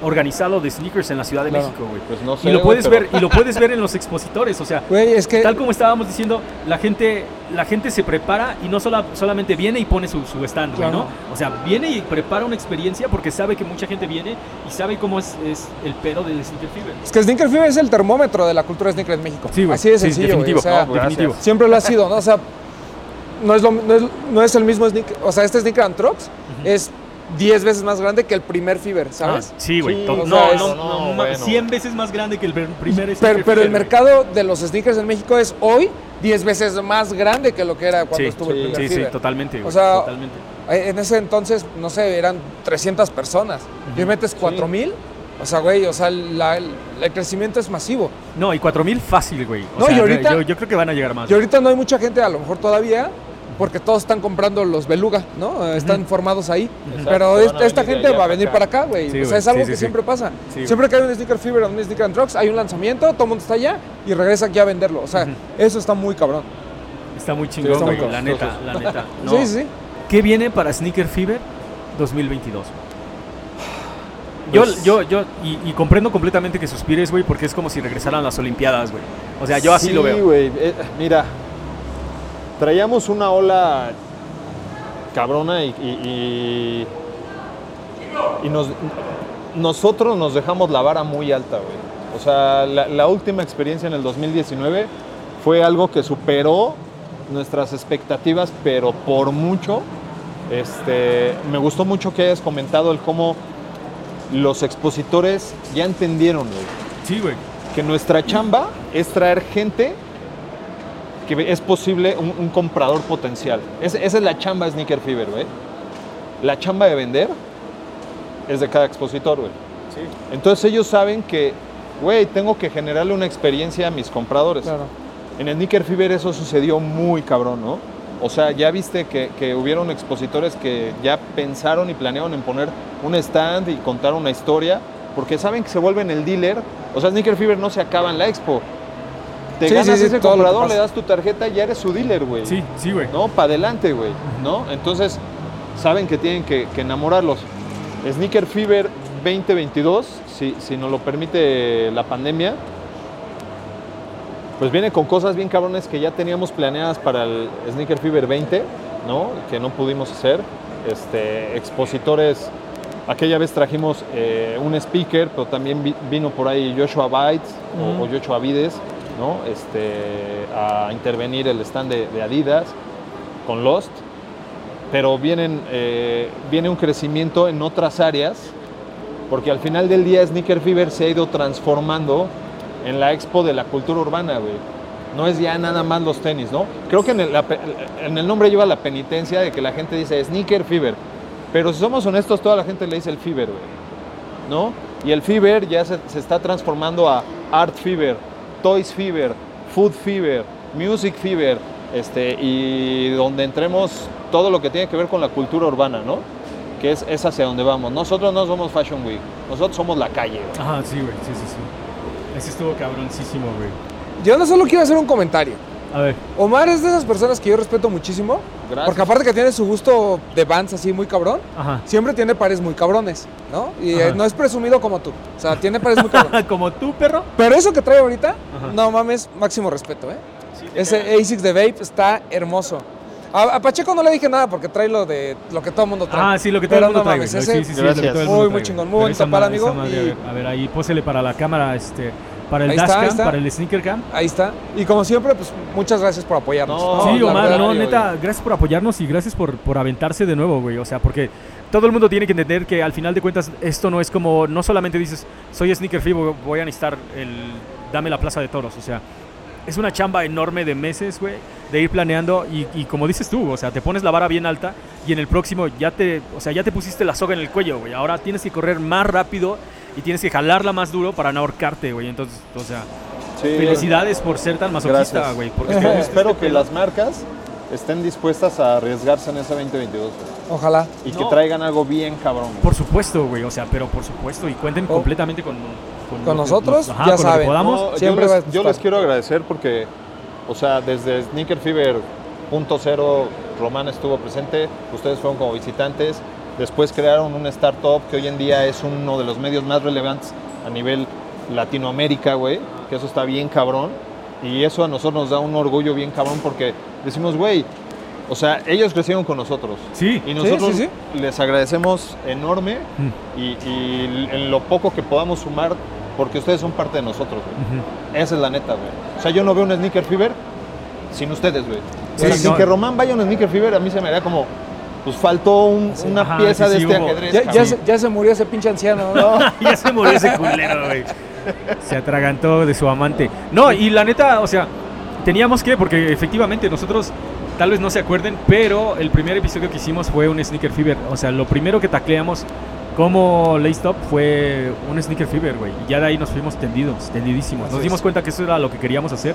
organizado de sneakers en la Ciudad de Claro. México, güey. Pues no sé. Y lo puedes pero- ver y lo puedes ver en los expositores, o sea, Güey, es que... tal como estábamos diciendo, la gente la gente se prepara y no sola- solamente viene y pone su, su stand, güey, Claro. ¿no? O sea, viene y prepara una experiencia porque sabe que mucha gente viene y sabe cómo es, es el pedo del Sneaker Fever. Es que Sneaker Fever es el termómetro de la cultura sneaker en México. Sí, güey. Así de Sí, sencillo, güey. definitivo. O sea, No, definitivo. siempre lo ha sido, ¿no? O sea, no es, lo- no es, no es el mismo sneaker. O sea, este Sneaker and Trucks es 10 veces más grande que el primer Fever, ¿sabes? Ah, sí, güey. Sí, no, no, no, no, ma- bueno. 100 veces más grande que el primer Pero, Sneaker pero el mercado de los sneakers en México es hoy 10 veces más grande que lo que era cuando Sí, estuvo el sí, primer Sí, sí, Fever. totalmente, güey. O sea, totalmente. Eh, En ese entonces, no sé, eran 300 personas. Y metes 4000. O sea, güey, o sea, la- el, el crecimiento es masivo. No, y 4000 fácil, güey. O No, sea, y ahorita- yo, yo creo que van a llegar más. Y ahorita no hay mucha gente, a lo mejor todavía, porque todos están comprando los Beluga, ¿no? Están formados ahí. Exacto, Pero esta gente va a venir acá. para acá, güey. Sí, o sea, es algo sí, sí, que sí. siempre pasa. Sí, siempre que hay un Sneaker Fever o un Sneaker and Trucks, hay un lanzamiento, todo el mundo está allá y regresa aquí a venderlo. O sea, eso está muy cabrón. Está muy chingón, está muy güey. La neta, la neta. No. Sí, sí, sí. ¿Qué viene para Sneaker Fever 2022? Yo, Pues- yo, yo, y, y comprendo completamente que suspires, güey, porque es como si regresaran las Olimpiadas, güey. O sea, yo así Sí, lo veo. güey. eh, mira, traíamos una ola cabrona y, y, y- y nos, nosotros nos dejamos la vara muy alta, güey. O sea, la, la última experiencia en el 2019 fue algo que superó nuestras expectativas, pero por mucho. Este, me gustó mucho que hayas comentado el cómo los expositores ya entendieron, güey Sí, güey. que nuestra chamba es traer gente que es posible un, un comprador potencial. Es- esa es la chamba de Sneaker Fever, güey. La chamba de vender es de cada expositor, güey. Entonces ellos saben que, güey, tengo que generarle una experiencia a mis compradores. Claro. En el Sneaker Fever eso sucedió muy cabrón, ¿no? O sea, ya viste que, que hubieron expositores que ya pensaron y planearon en poner un stand y contar una historia, porque saben que se vuelven el dealer. O sea, Sneaker Fever no se acaba en la expo. Te Sí, ganas sí, ese comprador, le das tu tarjeta y ya eres su dealer, güey. Sí, sí, güey. ¿No? Para adelante, güey. ¿No? Entonces, saben que tienen que, que enamorarlos. Sneaker Fever 2022, si, si nos lo permite la pandemia, pues viene con cosas bien cabrones que ya teníamos planeadas para el Sneaker Fever 20, ¿no? Que no pudimos hacer. Este, expositores, aquella vez trajimos eh, un speaker, pero también vi- vino por ahí Joshua Bites o- o, Joshua Vides, ¿no? Este, a intervenir el stand de, de Adidas con Lost. Pero vienen, eh, viene un crecimiento en otras áreas, porque al final del día Sneaker Fever se ha ido transformando en la expo de la cultura urbana, güey. No es ya nada más los tenis, ¿no? Creo que en el, la en el nombre lleva la penitencia de que la gente dice Sneaker Fever. Pero si somos honestos, toda la gente le dice el Fever, güey. ¿No? Y el Fever ya se, se está transformando a Art Fever, Toys Fever, Food Fever, Music Fever, este, y donde entremos todo lo que tiene que ver con la cultura urbana, ¿no? Que es, es hacia donde vamos. Nosotros no somos Fashion Week, nosotros somos la calle, güey. Ajá, sí, güey. Sí, sí, sí. Ese estuvo cabroncísimo, güey. Yo no solo quiero hacer un comentario. A ver. Omar es de esas personas que yo respeto muchísimo. Gracias. Porque aparte que tiene su gusto de bands así muy cabrón, Ajá. siempre tiene pares muy cabrones, ¿no? Y eh, Ajá. no es presumido como tú. O sea, tiene pares muy cabrones. Como tú, perro. Pero eso que trae ahorita, Ajá. no mames, máximo respeto, ¿eh? Ese ASICS de Vape está hermoso. A, a Pacheco no le dije nada porque trae lo de lo que todo el mundo trae. Ah, sí, lo que todo el mundo trae. sí, sí, sí, Muy, muy chingón, muy bonito para, amigo, madre, y- A ver, ahí pósele para la cámara, este, para el dashcam, para el sneaker cam. Ahí está. Y como siempre, pues muchas gracias por apoyarnos. No, Sí, Omar, verdad, no, neta, gracias por apoyarnos y gracias por, por aventarse de nuevo, güey. O sea, porque todo el mundo tiene que entender que al final de cuentas esto no es como, no solamente dices, soy Sneaker Free, voy voy a necesitar el, dame la plaza de toros. O sea, es una chamba enorme de meses, güey, de ir planeando y, y como dices tú, o sea, te pones la vara bien alta y en el próximo ya te, o sea, ya te pusiste la soga en el cuello, güey. Ahora tienes que correr más rápido y tienes que jalarla más duro para no ahorcarte, güey. Entonces, o sea, Sí. felicidades por ser tan masoquista, güey. Porque Espero, este espero que pedo- las marcas estén dispuestas a arriesgarse en ese 2022 güey. Ojalá. y que No. traigan algo bien cabrón. güey. Por supuesto, güey, o sea, pero por supuesto y cuenten Oh. completamente con con, Con lo que nosotros, nos- ajá, ya con lo que saben. podamos. No, Siempre yo, les, yo les quiero agradecer porque, o sea, desde Sneaker Fever punto cero, Román estuvo presente, ustedes fueron como visitantes, después crearon una startup que hoy en día es uno de los medios más relevantes a nivel Latinoamérica, güey, que eso está bien cabrón, y eso a nosotros nos da un orgullo bien cabrón porque decimos, güey, o sea, ellos crecieron con nosotros. Sí. Y nosotros sí, les agradecemos enorme Mm. y, y en lo poco que podamos sumar, porque ustedes son parte de nosotros, güey. Ujú. Esa es la neta, güey. O sea, yo no veo un Sneaker Fever sin ustedes, güey. O Sí, sea, sin no. que Román vaya a un Sneaker Fever, a mí se me haría como, pues faltó un- Sí, una ajá, pieza sí, de sí, este hubo. ajedrez. Ya, ya se, ya se murió ese pinche anciano. ¿no? ya se murió ese culero, güey. Se atragantó de su amante. No, y la neta, o sea, teníamos que, porque efectivamente nosotros, tal vez no se acuerden, pero el primer episodio que hicimos fue un Sneaker Fever. O sea, lo primero que tacleamos como Lay Stop fue un Sneaker Fever, güey. Y ya de ahí nos fuimos tendidos, tendidísimos. Nos Así dimos es. cuenta que eso era lo que queríamos hacer.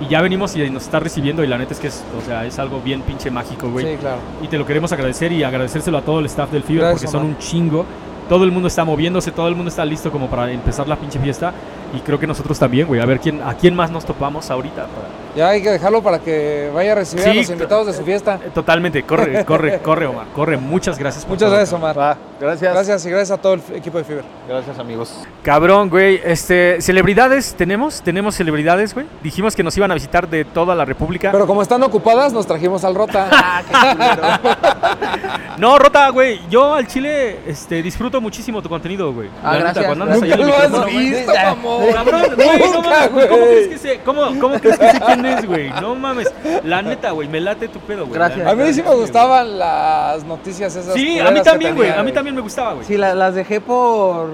Y ya venimos y nos está recibiendo y la neta es que es, o sea, es algo bien pinche mágico, güey. Sí, claro. Y te lo queremos agradecer y agradecérselo a todo el staff del Fever Gracias, porque son Omar. un chingo. Todo el mundo está moviéndose, todo el mundo está listo como para empezar la pinche fiesta. Y creo que nosotros también, güey. A ver quién, a quién más nos topamos ahorita. para- Ya hay que dejarlo para que vaya a recibir a los invitados de su fiesta. Eh, Totalmente, corre, corre, corre, Omar. Corre, muchas gracias. por Muchas todo, gracias. Omar. Va, gracias. Gracias y gracias a todo el equipo de Fiber. Gracias, amigos. Cabrón, güey. Este, celebridades tenemos, tenemos celebridades, güey. Dijimos que nos iban a visitar de toda la República. Pero como están ocupadas, nos trajimos al Rota. No, Rota, güey. Yo al Chile este, disfruto muchísimo tu contenido, güey. Ah, La neta, gracias, cuando andas ahí lo has visto, mamón. Cabrón, güey, no mames, ¿cómo, crees que sé, cómo, cómo crees que sé quién es, güey? No mames. La neta, güey, me late tu pedo, güey. Gracias. A mí sí me güey. gustaban las noticias esas. Sí, a mí también, güey. A mí también me gustaba, güey. Sí, la- las dejé por.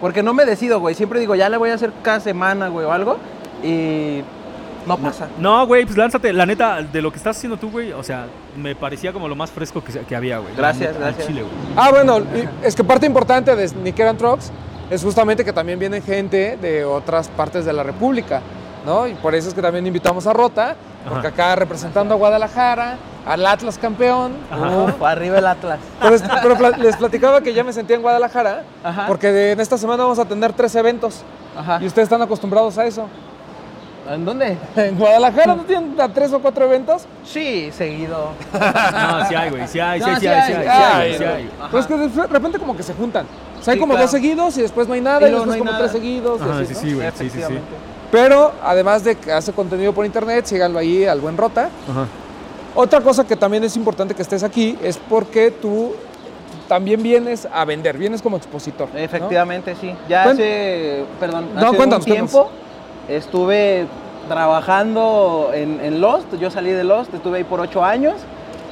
Porque no me decido, güey. Siempre digo, ya le voy a hacer cada semana, güey, o algo. Y. No pasa. No, güey, pues lánzate. La neta, de lo que estás haciendo tú, güey, o sea, me parecía como lo más fresco que, había, güey. Gracias, neta, gracias. Chile, güey. Ah, bueno, y es que parte importante de Sneaker and Trucks es justamente que también viene gente de otras partes de la República, ¿no? Y por eso es que también invitamos a Rota, porque Ajá. acá representando a Guadalajara, al Atlas campeón. Ajá. Uf, arriba el Atlas. Pero, les platicaba que ya me sentía en Guadalajara, Ajá. porque de- en esta semana vamos a tener tres eventos Ajá. y ustedes están acostumbrados a eso. ¿En dónde? ¿En Guadalajara no tienen a tres o cuatro eventos? Sí, seguido. No, sí hay, güey. Sí hay, sí No, hay, sí hay, sí hay, hay, sí sí hay, hay. sí hay. Ajá. Pues que de repente como que se juntan. O sea, hay Sí, como claro. dos seguidos y después no hay nada Y después no hay como nada. tres seguidos. y Ajá, así, sí, ¿no? sí, güey. Sí, sí, sí. Pero además de que hace contenido por internet, síganlo ahí al buen Rota. Ajá. Otra cosa que también es importante que estés aquí es porque tú también vienes a vender, vienes como expositor. ¿no? Efectivamente, sí. Ya hace, perdón, No, hace un tiempo estuve trabajando en, en Lost. Yo salí de Lost, estuve ahí por ocho años.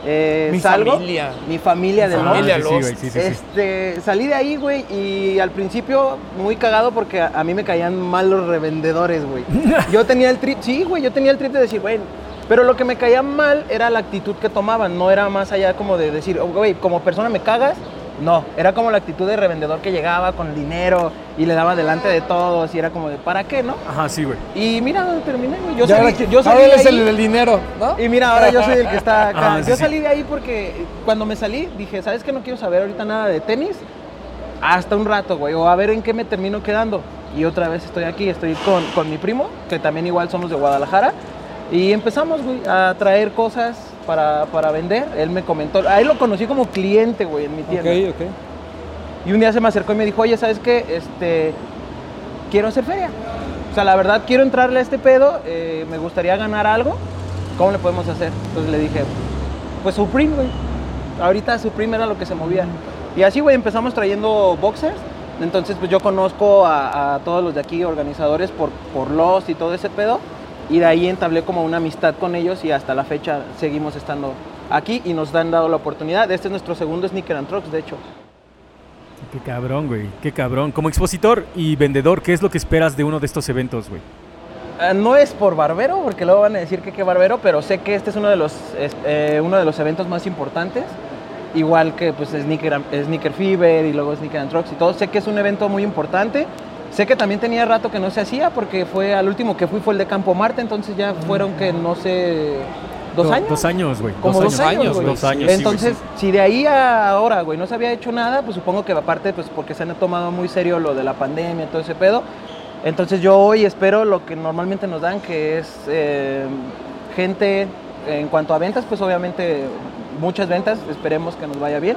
Eh, Mi salgo, familia. Mi familia de Lost. familia sí, sí, Lost. sí, sí, sí. Este, salí de ahí, güey, y al principio muy cagado porque a, a mí me caían mal los revendedores, güey. Yo tenía el trip, sí, güey, yo tenía el trip de decir, güey, pero lo que me caía mal era la actitud que tomaban, no era más allá como de decir, "Oh, güey, como persona me cagas. No, era como la actitud de revendedor que llegaba con dinero y le daba delante de todos y era como de, ¿para qué, no? Ajá, sí, güey. Y mira, terminé, güey. Yo Ya salí, yo salí ahora de eres ahí- el del dinero, ¿no? y mira, ahora yo soy el que está acá. Ah, sí, yo sí. salí de ahí porque cuando me salí dije, ¿sabes qué? No quiero saber ahorita nada de tenis. Hasta un rato, güey. O a ver en qué me termino quedando. Y otra vez estoy aquí, estoy con, con mi primo, que también igual somos de Guadalajara. Y empezamos, güey, a traer cosas para, para vender. Él me comentó, a él lo conocí como cliente, güey, en mi tienda. Ok, ok. Y un día se me acercó y me dijo, oye, ¿sabes qué? Este, quiero hacer feria. O sea, la verdad, quiero entrarle a este pedo, eh, me gustaría ganar algo. ¿Cómo le podemos hacer? Entonces le dije, pues Supreme, güey. Ahorita Supreme era lo que se movía. Y así, güey, empezamos trayendo boxers. Entonces, pues yo conozco a, a todos los de aquí, organizadores, por, por Lost y todo ese pedo. Y de ahí entablé como una amistad con ellos y hasta la fecha seguimos estando aquí y nos han dado la oportunidad. Este es nuestro segundo Sneaker and Trucks, de hecho. Qué cabrón, güey. Qué cabrón. Como expositor y vendedor, ¿qué es lo que esperas de uno de estos eventos, güey? Ah, no es por barbero, porque luego van a decir que qué barbero, pero sé que este es uno de los, eh, uno de los eventos más importantes. Igual que pues Sneaker, Sneaker Fever y luego Sneaker and Trucks y todo. Sé que es un evento muy importante. Sé que también tenía rato que no se hacía porque fue al último que fui fue el de Campo Marte, entonces ya fueron que no sé, dos Do- años. Dos años, güey. Como dos años, güey. Dos años, sí, Entonces, si de ahí a ahora, güey, no se había hecho nada, pues supongo que aparte, pues porque se han tomado muy serio lo de la pandemia, todo ese pedo. Entonces yo hoy espero lo que normalmente nos dan, que es eh, gente, en cuanto a ventas, pues obviamente muchas ventas, esperemos que nos vaya bien.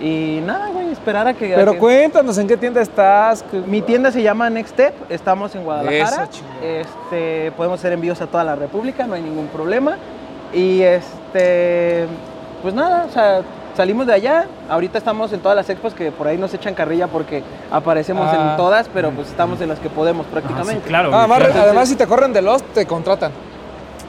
Y nada, güey, esperar a que... a Pero que- cuéntanos, ¿en qué tienda estás? ¿Qué- mi tienda se llama Next Step, estamos en Guadalajara. Este, podemos hacer envíos a toda la República, no hay ningún problema. Y este, pues nada, o sea, salimos de allá. Ahorita estamos en todas las expos que por ahí nos echan carrilla porque aparecemos Ah. en todas, pero pues estamos en las que podemos sí, prácticamente. claro. Más, claro. además, si te corren de los, te contratan.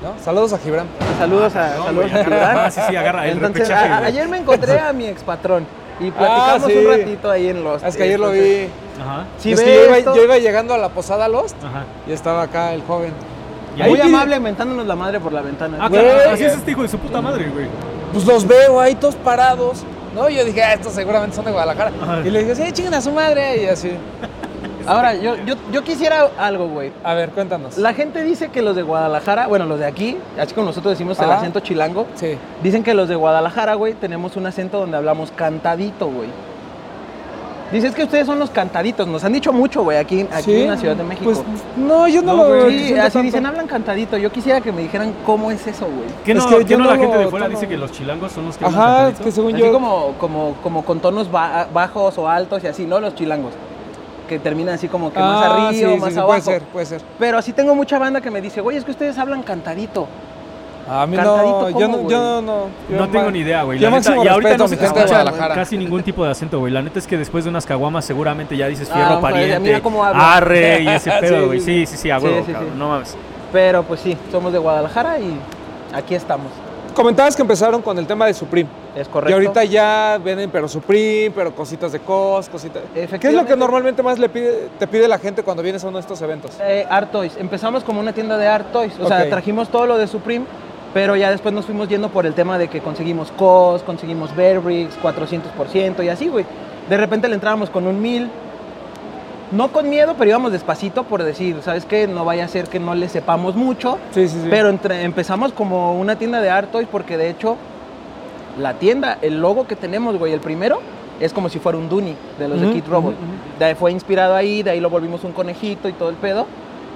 ¿no? Saludos a Gibran. Saludos a, No, saludos a Gibran. ah, sí, sí, agarra el Entonces, repechaje, a- ayer me encontré a mi expatrón y platicamos Ah, sí. un ratito ahí en los. Es que ayer lo vi. Ajá. Si es que yo iba, esto- yo iba llegando a la posada Lost Ajá. y estaba acá el joven. Y ahí Muy amable mentándonos la madre por la ventana. Ah, Güey. claro, así es este hijo de su puta madre, güey. Pues los veo ahí todos parados. ¿no? Y yo dije, ah, estos seguramente son de Guadalajara. Ajá. Y le dije, sí, chinguen a su madre. Y así. Ahora, yo, yo, yo quisiera algo, güey. A ver, cuéntanos. La gente dice que los de Guadalajara, bueno, los de aquí, así como nosotros decimos el acento chilango, Sí. dicen que los de Guadalajara, güey, tenemos un acento donde hablamos cantadito, güey. Dices que ustedes son los cantaditos, nos han dicho mucho, güey, aquí, aquí Sí, en la Ciudad de México. Pues no, yo no, No, lo güey. veo. sí, así tanto. dicen, hablan cantadito. Yo quisiera que me dijeran cómo es eso, güey. ¿Qué Es no, que ¿qué yo no no la lo gente de fuera tomo. dice que los chilangos son los que Ajá, hablan que según Así yo. como, como, como con tonos ba- bajos o altos y así, ¿no? Los chilangos. Que terminan así como que más Ah, arriba sí, o más sí, abajo. Puede ser, puede ser. Pero así tengo mucha banda que me dice, güey, es que ustedes hablan cantadito. A mí Cantadito, no, yo ¿cómo, no, güey? yo no, no. yo No tengo ma- ni idea, güey. La neta, y ahorita no se escucha Guadalajara. casi ningún tipo de acento, güey. La neta es que después de unas caguamas seguramente ya dices Ah, fierro pues, pariente, mira cómo habla. arre y ese pedo, güey. sí, Sí, sí, sí, a Sí, huevo, sí, cabrón. sí. No mames. Pero pues sí, somos de Guadalajara y aquí estamos. Comentabas que empezaron con el tema de Supreme. Es correcto. Y ahorita ya venden, pero Supreme, pero cositas de COS, cositas. ¿Qué es lo que normalmente más le pide, te pide la gente cuando vienes a uno de estos eventos? Eh, Art Toys. Empezamos como una tienda de Art Toys. O sea, trajimos todo lo de Supreme, pero ya después nos fuimos yendo por el tema de que conseguimos COS, conseguimos Bear Bricks, 400% y así, güey. De repente le entrábamos con un 1000. No con miedo, pero íbamos despacito por decir, ¿sabes qué? No vaya a ser que no le sepamos mucho. Sí, sí, sí. Pero entre- empezamos como una tienda de Art Toys porque de hecho la tienda, el logo que tenemos, güey, el primero, es como si fuera un Dooney de los de Ujú, Kid Robot. De ahí fue inspirado ahí, de ahí lo volvimos un conejito y todo el pedo.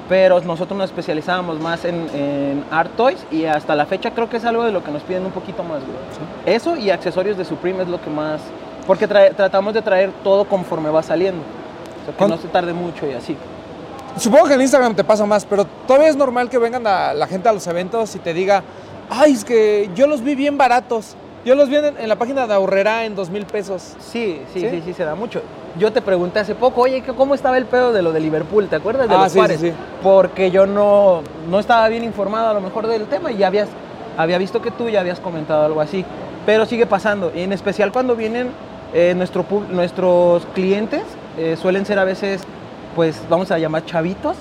Pero nosotros nos especializábamos más en, en Art Toys y hasta la fecha creo que es algo de lo que nos piden un poquito más, güey. Eso y accesorios de Supreme es lo que más... Porque tratamos de traer todo conforme va saliendo. O sea, que ¿Cuán- no se tarde mucho y así. Supongo que en Instagram te pasa más, pero todavía es normal que vengan a la gente a los eventos y te diga, ay, es que yo los vi bien baratos. Yo los vi en, en la página de Ahorrera en dos mil pesos. Sí, sí, ¿Sí? sí, se da mucho. Yo te pregunté hace poco, oye, ¿qué- ¿cómo estaba el pedo de lo de Liverpool? ¿Te acuerdas de Ah, los sí, Juárez? sí, sí. Porque yo no, no estaba bien informado a lo mejor del tema y ya habías, había visto que tú ya habías comentado algo así. Pero sigue pasando, y en especial cuando vienen eh, nuestro, nuestros clientes, eh, suelen ser a veces, pues vamos a llamar chavitos.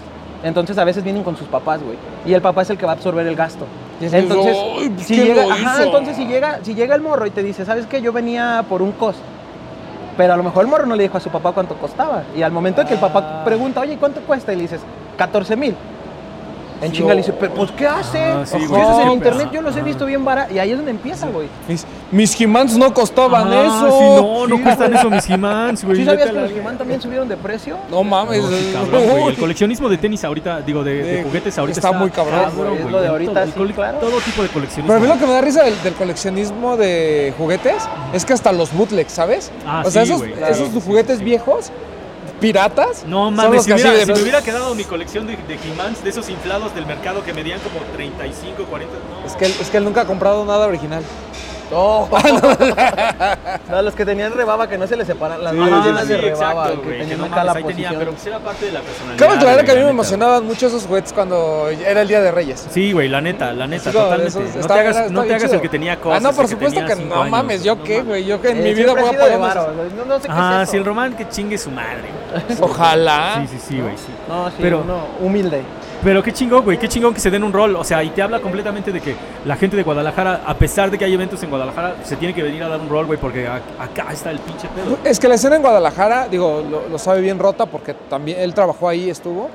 Entonces a veces vienen con sus papás, güey. Y el papá es el que va a absorber el gasto. Entonces, "Ay, pues, si ¿quién llega, ajá, hizo?" entonces si llega, si llega el morro y te dice, ¿sabes qué? Yo venía por un cos. Pero a lo mejor el morro no le dijo a su papá cuánto costaba. Y al momento de que el papá Ah. pregunta, oye, ¿cuánto cuesta? Y le dices, 14 mil. En Sí, chinga le dice, "Pero, pues, ¿qué hace? Ah, sí, ¿Qué güey. haces en internet? Yo los he visto bien baratos. Y ahí es donde empieza, güey. Mis, mis He-Mans no costaban Ah, eso. sí, no, no cuestan eso mis He-Mans, güey. ¿Sí sabías que los He-Man también subieron de precio? No mames. No, cabrón, güey. El coleccionismo de tenis ahorita, digo, de, juguetes ahorita está muy cabrón, güey, es lo de ahorita, Todo, el sí, cole- claro. todo tipo de coleccionismo. Pero a mí lo que me da risa del, del coleccionismo de juguetes es que hasta los bootlegs, ¿sabes? Ah, o sea, sí, esos, güey. esos Claro, juguetes viejos, piratas. No mames, si, que así hubiera- de- si me hubiera quedado mi colección de, de He-Mans, de esos inflados del mercado que medían como 35, 40. No. Es que, él, es que él nunca ha comprado nada original. No. no, los que tenían rebaba que no se les separan las Sí, manos sí, llenas sí, de rebaba, exacto, que tenían no acá mames, la ahí tenía, posición. pero pues era parte de la personalidad. Cabe aclarar güey, que a mí la me emocionaban mucho esos juguetes cuando era el Día de Reyes. Sí, güey, la neta, la neta, como totalmente. no está- te hagas, está no te hagas el que tenía cosas. Ah, no, por supuesto que, no años, mames, yo no qué, güey. Yo que en Eh, mi vida voy a poder. no, no sé qué Ah, es sí, el. Román que chingue su madre. Ojalá. Sí, sí, sí, güey, sí. No, sí, Pero- humilde. Pero qué chingón, güey, qué chingón que se den un rol. O sea, y te habla completamente de que la gente de Guadalajara, a pesar de que hay eventos en Guadalajara, se tiene que venir a dar un rol, güey, porque a- acá está el pinche pedo. Es que la escena en Guadalajara, digo, lo, lo sabe bien Rota porque también él trabajó ahí, estuvo.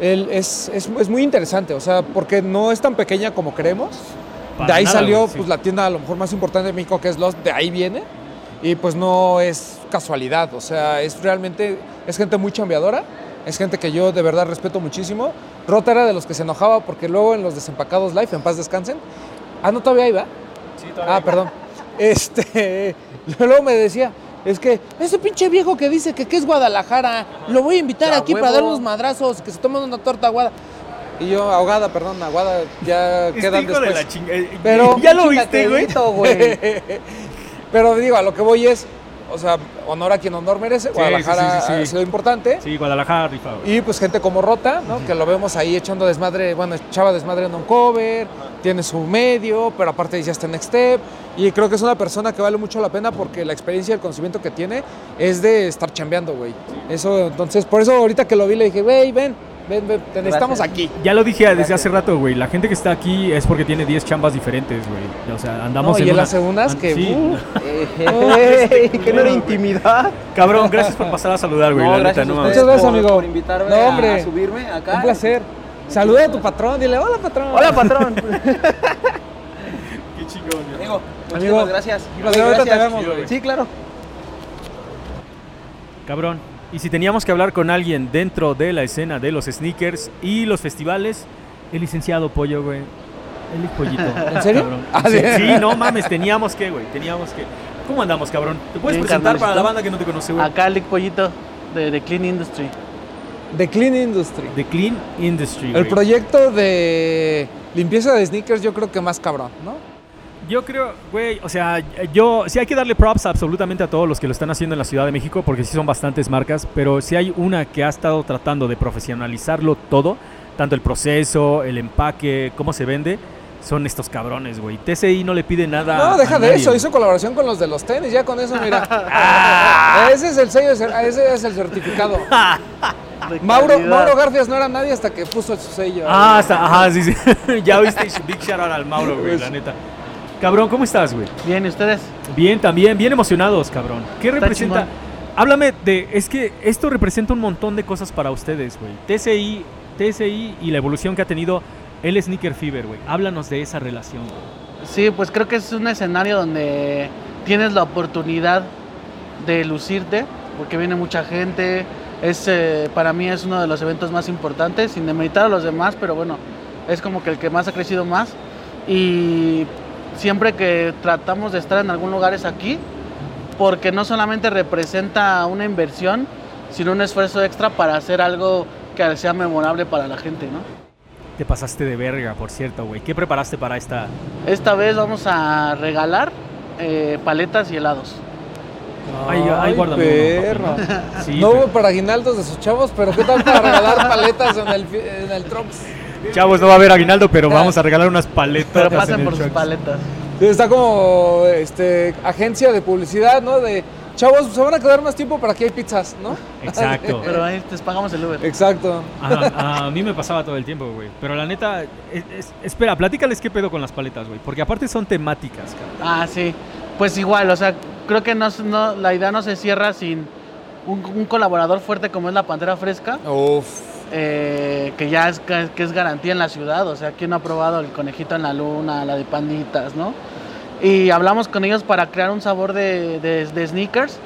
Él es, es, es muy interesante, o sea, porque no es tan pequeña como creemos. Para de ahí nada, salió sí. pues, la tienda a lo mejor más importante de México, que es Lost, de ahí viene. Y pues no es casualidad, o sea, es realmente, es gente muy chambeadora, es gente que yo de verdad respeto muchísimo. Rota era de los que se enojaba porque luego en los desempacados live, en paz descansen, ah, no, todavía ahí va. Ah, perdón. Este, luego me decía, es que ese pinche viejo que dice que, que es Guadalajara, lo voy a invitar Ya, aquí huevo. para dar unos madrazos, que se tomen una torta aguada. Y yo, ahogada, perdón, aguada, ya Este quedan de después. la chinga- eh, Pero- ¿Ya lo viste, güey. Pero digo, a lo que voy es, o sea, honor a quien honor merece, Guadalajara sí, sí, sí, sí. ha sido importante. Sí, Guadalajara rifa, güey. Y pues gente como Rota, ¿no? Que lo vemos ahí echando desmadre, bueno, echaba desmadre en un cover, tiene su medio, pero aparte ya está en Next Step. Y creo que es una persona que vale mucho la pena porque la experiencia y el conocimiento que tiene es de estar chambeando, güey. Eso, entonces, por eso ahorita que lo vi le dije, güey, ven, ven, ven, te necesitamos Gracias. aquí. Ya lo dije desde hace rato, güey. La gente que está aquí es porque tiene 10 chambas diferentes, güey. O sea, andamos No, en y una- hace unas an- que, sí. uh, Ey, que no era intimidad. Cabrón, gracias por pasar a saludar, güey. No, la neta, gracias Muchas gracias, por- amigo. por invitarme No, hombre. a subirme acá. un placer. Saluda a tu patrón, dile, hola patrón. Hola, patrón. Qué chingón. Amigo, muchísimas Amigo, gracias. Oye, ahorita te gracias. vemos, güey. Sí, claro. Cabrón. Y si teníamos que hablar con alguien dentro de la escena de los sneakers y los festivales, el licenciado Pollo, güey. El pollito. ¿En serio? Cabrón. Ah, sí, no mames, teníamos que, güey. Teníamos que. ¿Cómo andamos, cabrón? ¿Te puedes Bien, presentar para la banda que no te conoce, güey? Acá Lick Pollito de, de Clean Industry. The Clean Industry. The Clean Industry. El güey. proyecto de limpieza de sneakers yo creo que más cabrón, ¿no? Yo creo, güey, o sea, yo sí hay que darle props absolutamente a todos los que lo están haciendo en la Ciudad de México, porque sí son bastantes marcas, pero si hay una que ha estado tratando de profesionalizarlo todo, tanto el proceso, el empaque, cómo se vende, son estos cabrones, güey. TCI no le pide nada. No, a deja de nadie, eso, hizo colaboración con los de los tenis, ya con eso, mira. ese es el sello, ese es el certificado. Mauro. Mauro Garfias no era nadie hasta que puso su sello. Ah, hasta, ajá, sí, sí. ya viste, big shout out al Mauro, güey, la neta. Cabrón, ¿cómo estás, güey? Bien, ¿y ustedes? Bien, también, bien emocionados, cabrón. ¿Qué Está representa? chingón. Háblame de, es que esto representa un montón de cosas para ustedes, güey. TCI, TCI y la evolución que ha tenido el Sneaker Fever, güey. Háblanos de esa relación, güey. Sí, pues creo que es un escenario donde tienes la oportunidad de lucirte, porque viene mucha gente. Es, eh, para mí es uno de los eventos más importantes, sin demeritar a los demás, pero bueno, es como que el que más ha crecido más. Y siempre que tratamos de estar en algún lugar es aquí, porque no solamente representa una inversión, sino un esfuerzo extra para hacer algo que sea memorable para la gente, ¿no? Te pasaste de verga, por cierto, güey. ¿Qué preparaste para esta? Esta vez vamos a regalar eh, paletas y helados. Ay, ay, Ay, guárdame uno, perro. papi, ¿no? Sí, no hubo para aguinaldos de sus chavos, pero ¿qué tal para regalar paletas en el, en el Trumps? Chavos, no va a haber aguinaldo, pero vamos a regalar unas paletas. Pero en pasen por sus paletas. Sí, Está como este, agencia de publicidad, ¿no? De chavos, se van a quedar más tiempo para aquí hay pizzas, ¿no? Exacto. Pero ahí les pagamos el Uber. Exacto. Ajá, a mí me pasaba todo el tiempo, güey. Pero la neta, es- es- espera, platícales qué pedo con las paletas, güey. Porque aparte son temáticas, cabrón. Ah, sí. Pues igual, o sea, creo que no, no- la idea no se cierra sin un, un colaborador fuerte como es la Pantera Fresca, Uf. Eh, que ya es, que, es garantía en la ciudad. O sea, ¿quién no ha probado el conejito en la luna, la de panditas, no? Y hablamos con ellos para crear un sabor de, de- de sneakers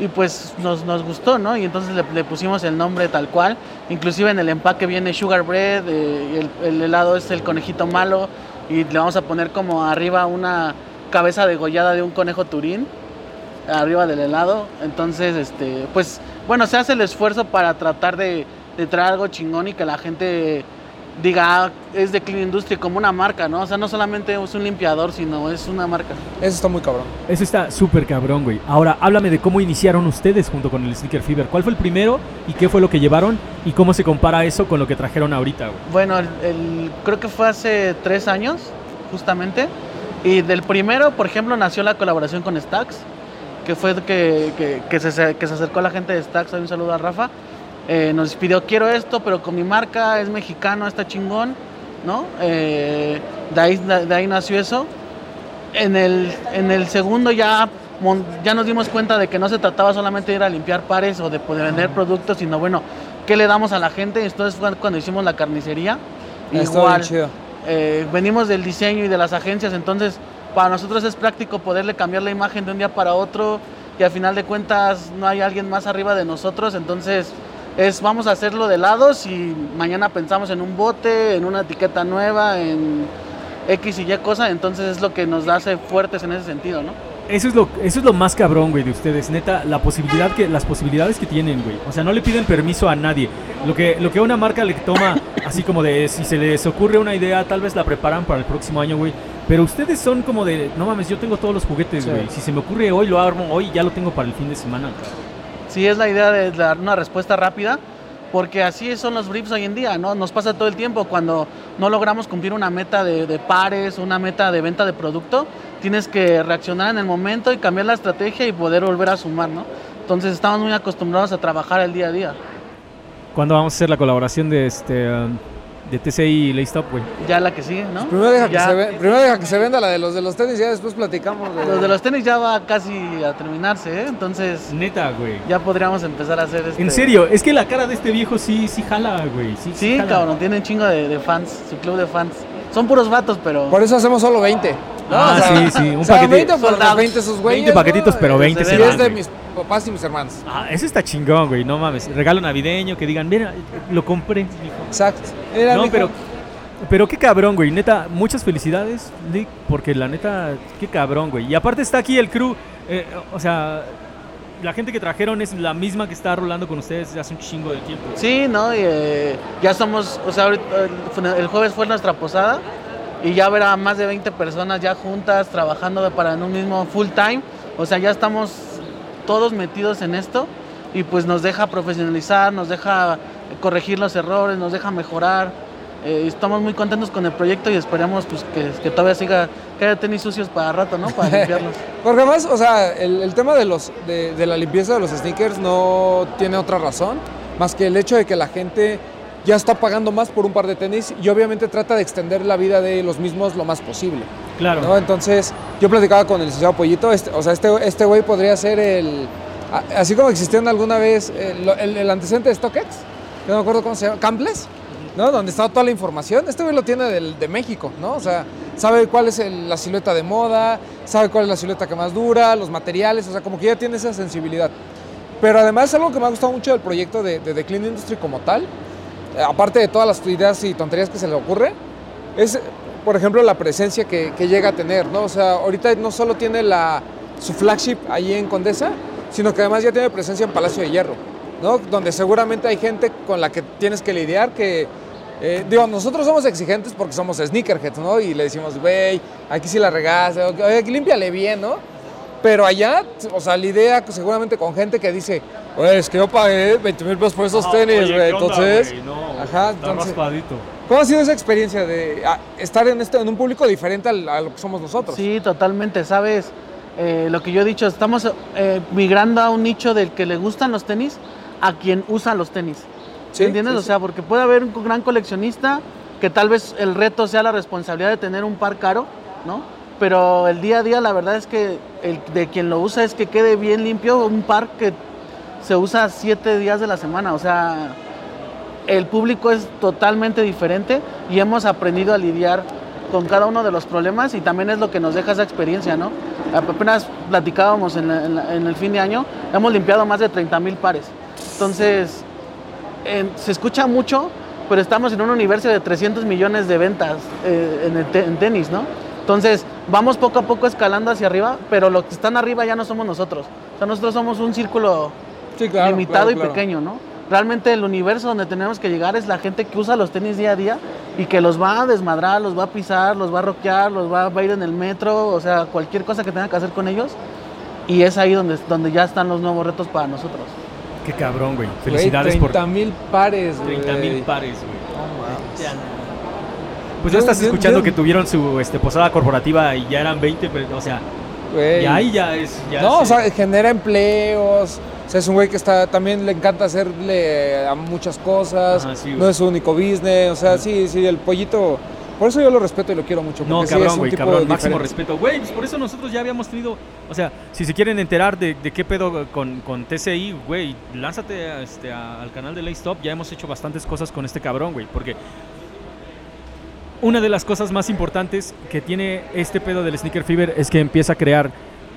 y pues nos, nos gustó, ¿no? Y entonces le, le pusimos el nombre tal cual. Inclusive en el empaque viene Sugar Bread, eh, el, el helado es el conejito malo y le vamos a poner como arriba una cabeza degollada de un conejo turín arriba del helado. Entonces, este, pues, bueno, se hace el esfuerzo para tratar de, de traer algo chingón y que la gente diga, ah, es de Clean Industry como una marca, ¿no? O sea, no solamente es un limpiador, sino es una marca. Eso está muy cabrón. Eso está súper cabrón, güey. Ahora, háblame de cómo iniciaron ustedes junto con el Sneaker Fever. ¿Cuál fue el primero y qué fue lo que llevaron? ¿Y cómo se compara eso con lo que trajeron ahorita, güey? Bueno, el, el- creo que fue hace tres años, justamente. Y del primero, por ejemplo, nació la colaboración con Stax, que fue que, que, que se, que se acercó a la gente de Stax, un saludo a Rafa. Eh, nos pidió quiero esto, pero con mi marca, es mexicano, está chingón, ¿no? Eh, de, ahí, de ahí nació eso. En el, en el segundo ya, ya nos dimos cuenta de que no se trataba solamente de ir a limpiar pares o de poder vender productos, sino bueno, ¿qué le damos a la gente? Entonces fue cuando hicimos la carnicería. Estuvo bien chido. eh, venimos del diseño y de las agencias, entonces para nosotros es práctico poderle cambiar la imagen de un día para otro y al final de cuentas no hay alguien más arriba de nosotros, entonces es vamos a hacerlo de lados y mañana pensamos en un bote, en una etiqueta nueva, en X y Y cosa, entonces es lo que nos hace fuertes en ese sentido, ¿no? Eso es lo, eso es lo más cabrón, güey, de ustedes. Neta, la posibilidad que, las posibilidades que tienen, güey. O sea, no le piden permiso a nadie. Lo que, lo que a una marca le toma, así como de si se les ocurre una idea, tal vez la preparan para el próximo año, güey. Pero ustedes son como de, no mames, yo tengo todos los juguetes, Sí. güey. Si se me ocurre hoy, lo armo hoy ya lo tengo para el fin de semana. Sí, es la idea de dar una respuesta rápida, porque así son los briefs hoy en día, ¿no? Nos pasa todo el tiempo cuando no logramos cumplir una meta de, pares, una meta de venta de producto, tienes que reaccionar en el momento y cambiar la estrategia y poder volver a sumar, ¿no? Entonces estamos muy acostumbrados a trabajar el día a día. ¿Cuándo vamos a hacer la colaboración de este um, de TCI y Laystop, güey? Ya la que sigue, ¿no? Primero deja, que Ya- se ve- primero deja que se venda la de los de los tenis y ya después platicamos de... Los de los tenis ya va casi a terminarse, ¿eh? Entonces Neta, güey. ya podríamos empezar a hacer este... En serio, es que la cara de este viejo sí, sí jala, güey. Sí, Sí, jala. cabrón, tiene un chingo de, de fans, su club de fans. Son puros vatos, pero... Por eso hacemos solo 20. ¿No? Ah, O sea, sí, sí, un o sea, paquete- 20 por los Soldados. 20 esos güeyes. 20 paquetitos, pero 20 Y se es de güey. mis papás y mis hermanos. Ah, eso está chingón, güey. No mames. Regalo navideño, que digan, mira, lo compré. mijo". Exacto. Era, No, mijo. pero, pero qué cabrón, güey. Neta, muchas felicidades, Nick, porque la neta, qué cabrón, güey. Y aparte está aquí el crew. eh, o sea, la gente que trajeron es la misma que está rolando con ustedes desde hace un chingo de tiempo. Sí, ¿no? Y, eh, ya somos, o sea, ahorita, el, el jueves fue nuestra posada y ya verá más de 20 personas ya juntas trabajando para en un mismo full time. O sea, ya estamos todos metidos en esto y pues nos deja profesionalizar, nos deja corregir los errores, nos deja mejorar. Eh, estamos muy contentos con el proyecto y esperamos pues, que, que todavía siga, que haya tenis sucios para rato, ¿no? Para limpiarlos. Porque además, o sea, el, el tema de, los, de, de la limpieza de los sneakers no tiene otra razón más que el hecho de que la gente ya está pagando más por un par de tenis y obviamente trata de extender la vida de los mismos lo más posible. Claro. ¿no? Entonces, yo platicaba con el licenciado Pollito, este- o sea, este este güey podría ser el. Así como existían alguna vez el, el- el antecedente de StockX, que no me acuerdo cómo se llama, Campless, ¿no? Donde estaba toda la información. Este güey lo tiene del- de México, ¿no? O sea, sabe cuál es el- la silueta de moda, sabe cuál es la silueta que más dura, los materiales, o sea, como que ya tiene esa sensibilidad. Pero además, algo que me ha gustado mucho del proyecto de, de The Clean Industry como tal, aparte de todas las ideas y tonterías que se le ocurre, es, por ejemplo, la presencia que, llega a tener, ¿no? O sea, ahorita no solo tiene la, su flagship ahí en Condesa, sino que además ya tiene presencia en Palacio de Hierro, ¿no? Donde seguramente hay gente con la que tienes que lidiar que... eh, digo, nosotros somos exigentes porque somos sneakerheads, ¿no? Y le decimos, güey, aquí sí la regaste, oye, límpiale bien, ¿no? Pero allá, o sea, la idea seguramente con gente que dice, es que yo pagué 20 mil pesos por esos tenis, güey. Entonces, ajá, entonces, ¿cómo ha sido esa experiencia de ah, estar en, este, en un público diferente al- a lo que somos nosotros? Sí, totalmente, sabes, Eh, lo que yo he dicho, estamos eh, migrando a un nicho del que le gustan los tenis a quien usa los tenis. Sí, ¿Entiendes? sí, o sea, porque puede haber un gran coleccionista que tal vez el reto sea la responsabilidad de tener un par caro, ¿no? Pero el día a día la verdad es que el de quien lo usa es que quede bien limpio un par que se usa siete días de la semana. O sea, el público es totalmente diferente y hemos aprendido a lidiar con cada uno de los problemas y también es lo que nos deja esa experiencia, ¿no? Apenas platicábamos en, la- el fin de año, hemos limpiado más de 30 mil pares. Entonces, en- se escucha mucho, pero estamos en un universo de 300 millones de ventas eh, en, en tenis, ¿no? Entonces, vamos poco a poco escalando hacia arriba, pero los que están arriba ya no somos nosotros. O sea, nosotros somos un círculo Sí, claro, limitado claro, y claro. pequeño, ¿no? Realmente el universo donde tenemos que llegar es la gente que usa los tenis día a día y que los va a desmadrar, los va a pisar, los va a rockear, los va, va a ir en el metro, o sea, cualquier cosa que tenga que hacer con ellos. Y es ahí donde, donde ya están los nuevos retos para nosotros. Qué cabrón, güey. Felicidades 30 por mil pares, güey. 30 mil pares, güey. Mames. Pues ya estás escuchando que tuvieron su este, posada corporativa y ya eran 20, pero, o sea, ya ahí ya es. Ya no, o se- sea, genera empleos. O sea, es un güey que está, también le encanta hacerle a muchas cosas, Ajá, sí, güey. no es su único business, o sea, sí, sí, el pollito, por eso yo lo respeto y lo quiero mucho. No, cabrón, güey, cabrón, máximo diferente. respeto. Güey, pues por eso nosotros ya habíamos tenido, o sea, si se quieren enterar de, de qué pedo con, con TCI, güey, lánzate a, este, a- al canal de Lay Stop, ya hemos hecho bastantes cosas con este cabrón, güey, porque una de las cosas más importantes que tiene este pedo del Sneaker Fever es que empieza a crear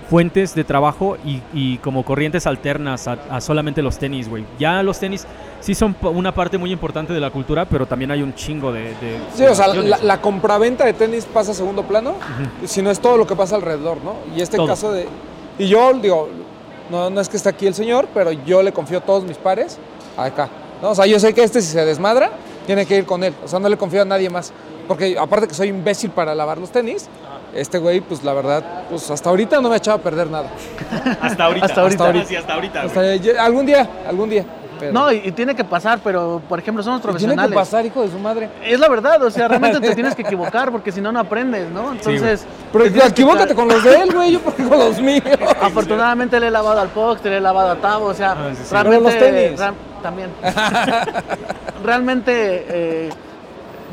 fuentes de trabajo y, y como corrientes alternas a, a solamente los tenis, güey. Ya los tenis sí son una parte muy importante de la cultura, pero también hay un chingo de... de Sí, o sea, la, la compraventa de tenis pasa a segundo plano, si no es todo lo que pasa alrededor, ¿no? Y este Todo. caso de... Y yo digo, no, no es que esté aquí el señor, pero yo le confío todos mis pares acá. ¿no? O sea, yo sé que este si se desmadra, tiene que ir con él. O sea, no le confío a nadie más. Porque aparte que soy imbécil para lavar los tenis, este güey, pues la verdad, pues hasta ahorita no me ha echado a perder nada. Hasta ahorita. Hasta ahorita. Sí, hasta ahorita. Hasta algún día, algún día. pero- No, y, y tiene que pasar, pero por ejemplo, somos Y tiene profesionales. que pasar, hijo de su madre. Es la verdad, o sea, realmente te tienes que equivocar porque si no, no aprendes, ¿no? Entonces. Pero tienes que equivócate con los de él, güey, yo porque con los míos. Afortunadamente le he lavado al Pox, le he lavado a Tavo, o sea, Ah, sí, sí. realmente. Pero los tenis. ra- también. realmente eh,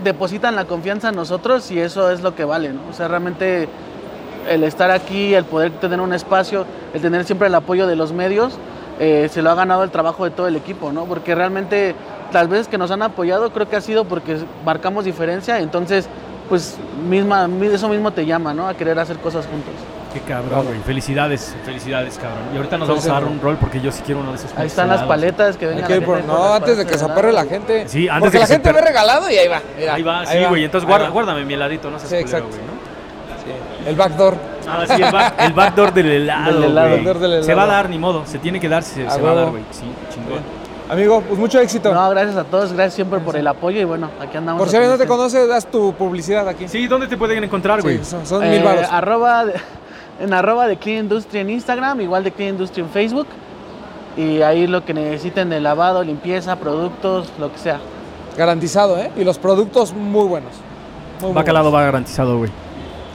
depositan la confianza en nosotros y eso es lo que vale, ¿no? O sea, realmente el estar aquí, el poder tener un espacio, el tener siempre el apoyo de los medios, eh, se lo ha ganado el trabajo de todo el equipo, ¿no? Porque realmente las veces que nos han apoyado creo que ha sido porque marcamos diferencia, entonces pues misma, mi- eso mismo te llama, ¿no? A querer hacer cosas juntos. Qué cabrón, güey. Felicidades, felicidades, cabrón. Y ahorita nos vamos a dar un rol porque yo sí quiero uno de esos. Ahí están las paletas que vengan. que la gente no, antes de que se aperre la helado. gente. Sí, antes Porque de la que se gente ve perre- regalado y ahí va. mira, Ahí va, ahí sí, güey. Entonces ahí guarda, va. guárdame mi heladito, no seas Sí, culero, güey, ¿no? Sí, El backdoor. Ah, sí, el, back- el backdoor del helado, Del helado. del Se va a helado. dar, ni modo. Se tiene que dar, se, se va a dar, güey. Sí, chingón. Amigo, pues mucho éxito. No, gracias a todos, gracias siempre por el apoyo y bueno, aquí andamos. por si alguien no te conoce, das tu publicidad aquí. Sí, ¿dónde te pueden encontrar, güey? Sí, son, son Eh, mil baros. arroba de- en arroba de Clean Industry en Instagram, igual de Clean Industry en Facebook. Y ahí lo que necesiten de lavado, limpieza, productos, lo que sea. Garantizado, ¿eh? Y los productos muy buenos. Muy, muy Bacalado buenos. va garantizado, güey.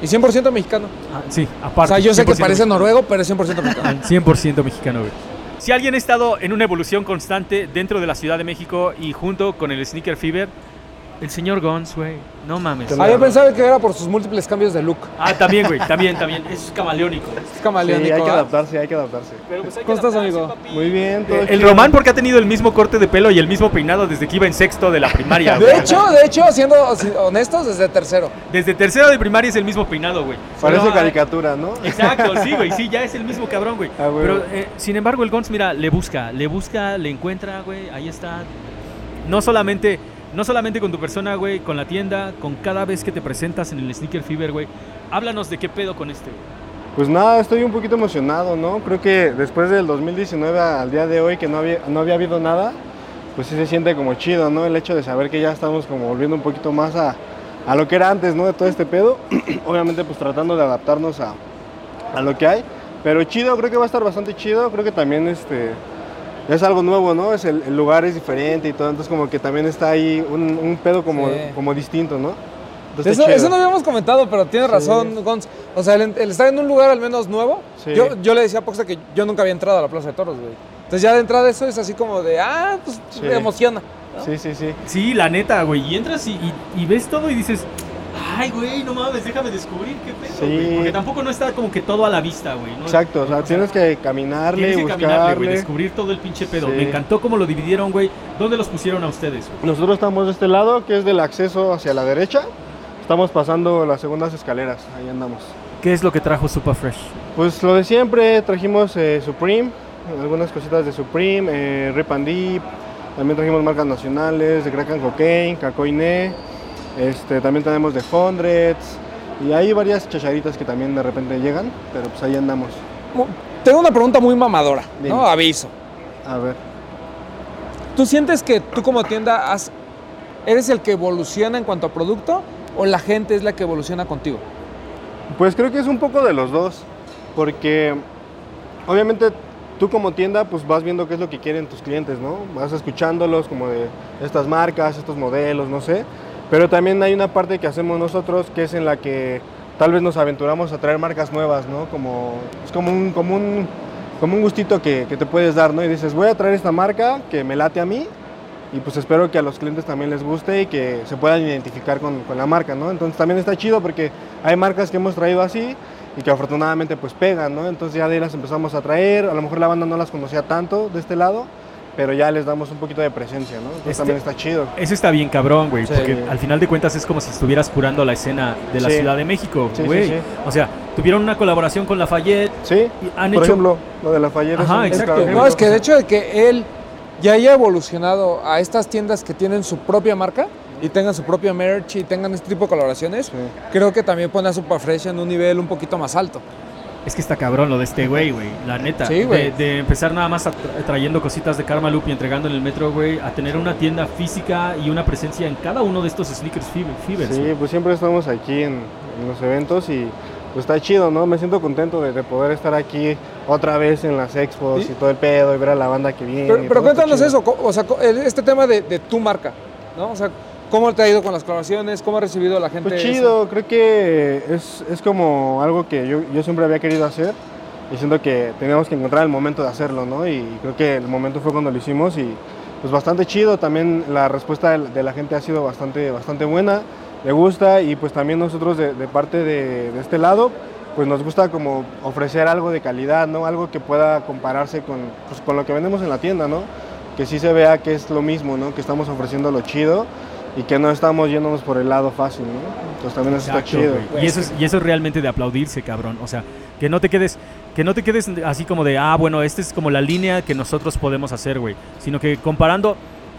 Y 100% mexicano. Ah, sí, O aparte. sea, yo sé que 100% parece noruego, pero es 100% mexicano. 100% mexicano, güey. Si alguien ha estado en una evolución constante dentro de la Ciudad de México y junto con el Sneaker Fever, el señor Gons, güey. No mames. Ah, yo pensaba que era por sus múltiples cambios de look. Ah, también, güey. También, también. Es camaleónico. Es camaleónico. Sí, hay que adaptarse, hay que adaptarse. Pero pues hay que ¿Cómo estás, adaptarse, amigo? papi. Muy bien, todo El chido. Román porque ha tenido el mismo corte de pelo y el mismo peinado desde que iba en sexto de la primaria, De hecho, de hecho, siendo honestos, desde tercero. Desde tercero de primaria es el mismo peinado, güey. Parece Pero, ah, caricatura, ¿no? Exacto, sí, güey, sí, ya es el mismo cabrón, güey. Ah, güey. Pero, eh, sin embargo, el Gons, mira, le busca, le busca, le encuentra, güey, ahí está. No solamente, no solamente con tu persona, güey, con la tienda, con cada vez que te presentas en el Sneaker Fever, güey. Háblanos de qué pedo con este, güey. Pues nada, estoy un poquito emocionado, ¿no? Creo que después del 2019 al día de hoy que no había, no había habido nada, pues sí se siente como chido, ¿no? El hecho de saber que ya estamos como volviendo un poquito más a, a lo que era antes, ¿no? De todo este pedo. Obviamente pues tratando de adaptarnos a, a lo que hay. Pero chido, creo que va a estar bastante chido. Creo que también este, es algo nuevo, ¿no? Es el, el lugar es diferente y todo. Entonces como que también está ahí un, un pedo como, Sí. como distinto, ¿no? Entonces, Eso, eso no habíamos comentado, pero tienes razón, Gons. O sea, el, el estar en un lugar al menos nuevo. Sí. Yo, yo le decía a Poxa que yo nunca había entrado a la Plaza de Toros, güey. Entonces ya de entrada eso es así como de, ah, pues Sí. me emociona. Sí, sí, sí. Sí, la neta, güey. Y entras y, y- y ves todo y dices, ay, güey, no mames, déjame descubrir qué pedo, Sí. güey. Porque tampoco no está como que todo a la vista, güey. ¿no? Exacto, o sea, tienes que caminarle, Tienes que caminarle, güey, buscarle. descubrir todo el pinche pedo. Sí. Me encantó cómo lo dividieron, güey. ¿Dónde los pusieron a ustedes? güey? Nosotros estamos de este lado, que es del acceso hacia la derecha. Estamos pasando las segundas escaleras, ahí andamos. ¿Qué es lo que trajo Super Fresh? Pues lo de siempre, trajimos eh, Supreme, algunas cositas de Supreme, eh, Rip and Deep, también trajimos marcas nacionales, de Crack and Cocaine, Cacoiné, este, también tenemos de Hundreds, y hay varias chacharitas que también de repente llegan, pero pues ahí andamos. Tengo una pregunta muy mamadora, Dime. ¿no? Aviso. A ver. ¿Tú sientes que tú como tienda has- eres el que evoluciona en cuanto a producto o la gente es la que evoluciona contigo? Pues creo que es un poco de los dos, porque obviamente tú como tienda pues vas viendo qué es lo que quieren tus clientes, ¿no? Vas escuchándolos como de estas marcas, estos modelos, no sé, pero también hay una parte que hacemos nosotros que es en la que tal vez nos aventuramos a traer marcas nuevas, ¿no? Como, es como un, como un como un gustito que, que te puedes dar, ¿no? Y dices, voy a traer esta marca que me late a mí y pues espero que a los clientes también les guste y que se puedan identificar con, con la marca, ¿no? Entonces también está chido porque hay marcas que hemos traído así y que afortunadamente pues pegan, ¿no? Entonces ya de ahí las empezamos a traer, a lo mejor la banda no las conocía tanto de este lado, pero ya les damos un poquito de presencia, ¿no? Entonces Este- también está chido. Eso está bien cabrón, güey, Sí. porque al final de cuentas es como si estuvieras curando la escena de la Sí. Ciudad de México, Sí, sí, güey. sí. O sea, tuvieron una colaboración con Lafayette, Sí, y han por hecho ejemplo, lo de la fallera. Ajá, exacto. No, es que de hecho de que él ya haya evolucionado a estas tiendas que tienen su propia marca y tengan su propio merch y tengan este tipo de colaboraciones, creo que también pone a Superfresh en un nivel un poquito más alto. Es que está cabrón lo de este güey, güey. La neta. Sí, güey. De, de empezar nada más trayendo cositas de Karma Loop y entregando en el metro, güey, a tener una tienda física y una presencia en cada uno de estos sneakers fever- fevers. Sí, pues siempre estamos aquí en, en los eventos y pues está chido, ¿no? Me siento contento de, de poder estar aquí otra vez en las expos Sí. y todo el pedo y ver a la banda que viene. Pero, pero cuéntanos eso, o sea, este tema de, de tu marca, ¿no? O sea, ¿cómo te ha ido con las colaboraciones? ¿Cómo ha recibido la gente? Pues eso? chido, creo que es, es como algo que yo, yo siempre había querido hacer y siento que teníamos que encontrar el momento de hacerlo, ¿no? Y creo que el momento fue cuando lo hicimos y pues bastante chido, también la respuesta de, de la gente ha sido bastante, bastante buena, le gusta y pues también nosotros de, de parte de, de este lado pues nos gusta como ofrecer algo de calidad, ¿no? Algo que pueda compararse con, pues, con lo que vendemos en la tienda, ¿no? Que sí se vea que es lo mismo, ¿no? Que estamos ofreciendo lo chido y que no estamos yéndonos por el lado fácil, ¿no? Entonces también eso está chido. Y eso, es, y eso es realmente de aplaudirse, cabrón. O sea, que no te quedes, que no te quedes así como de, ah, bueno, esta es como la línea que nosotros podemos hacer, güey. Sino que comparando,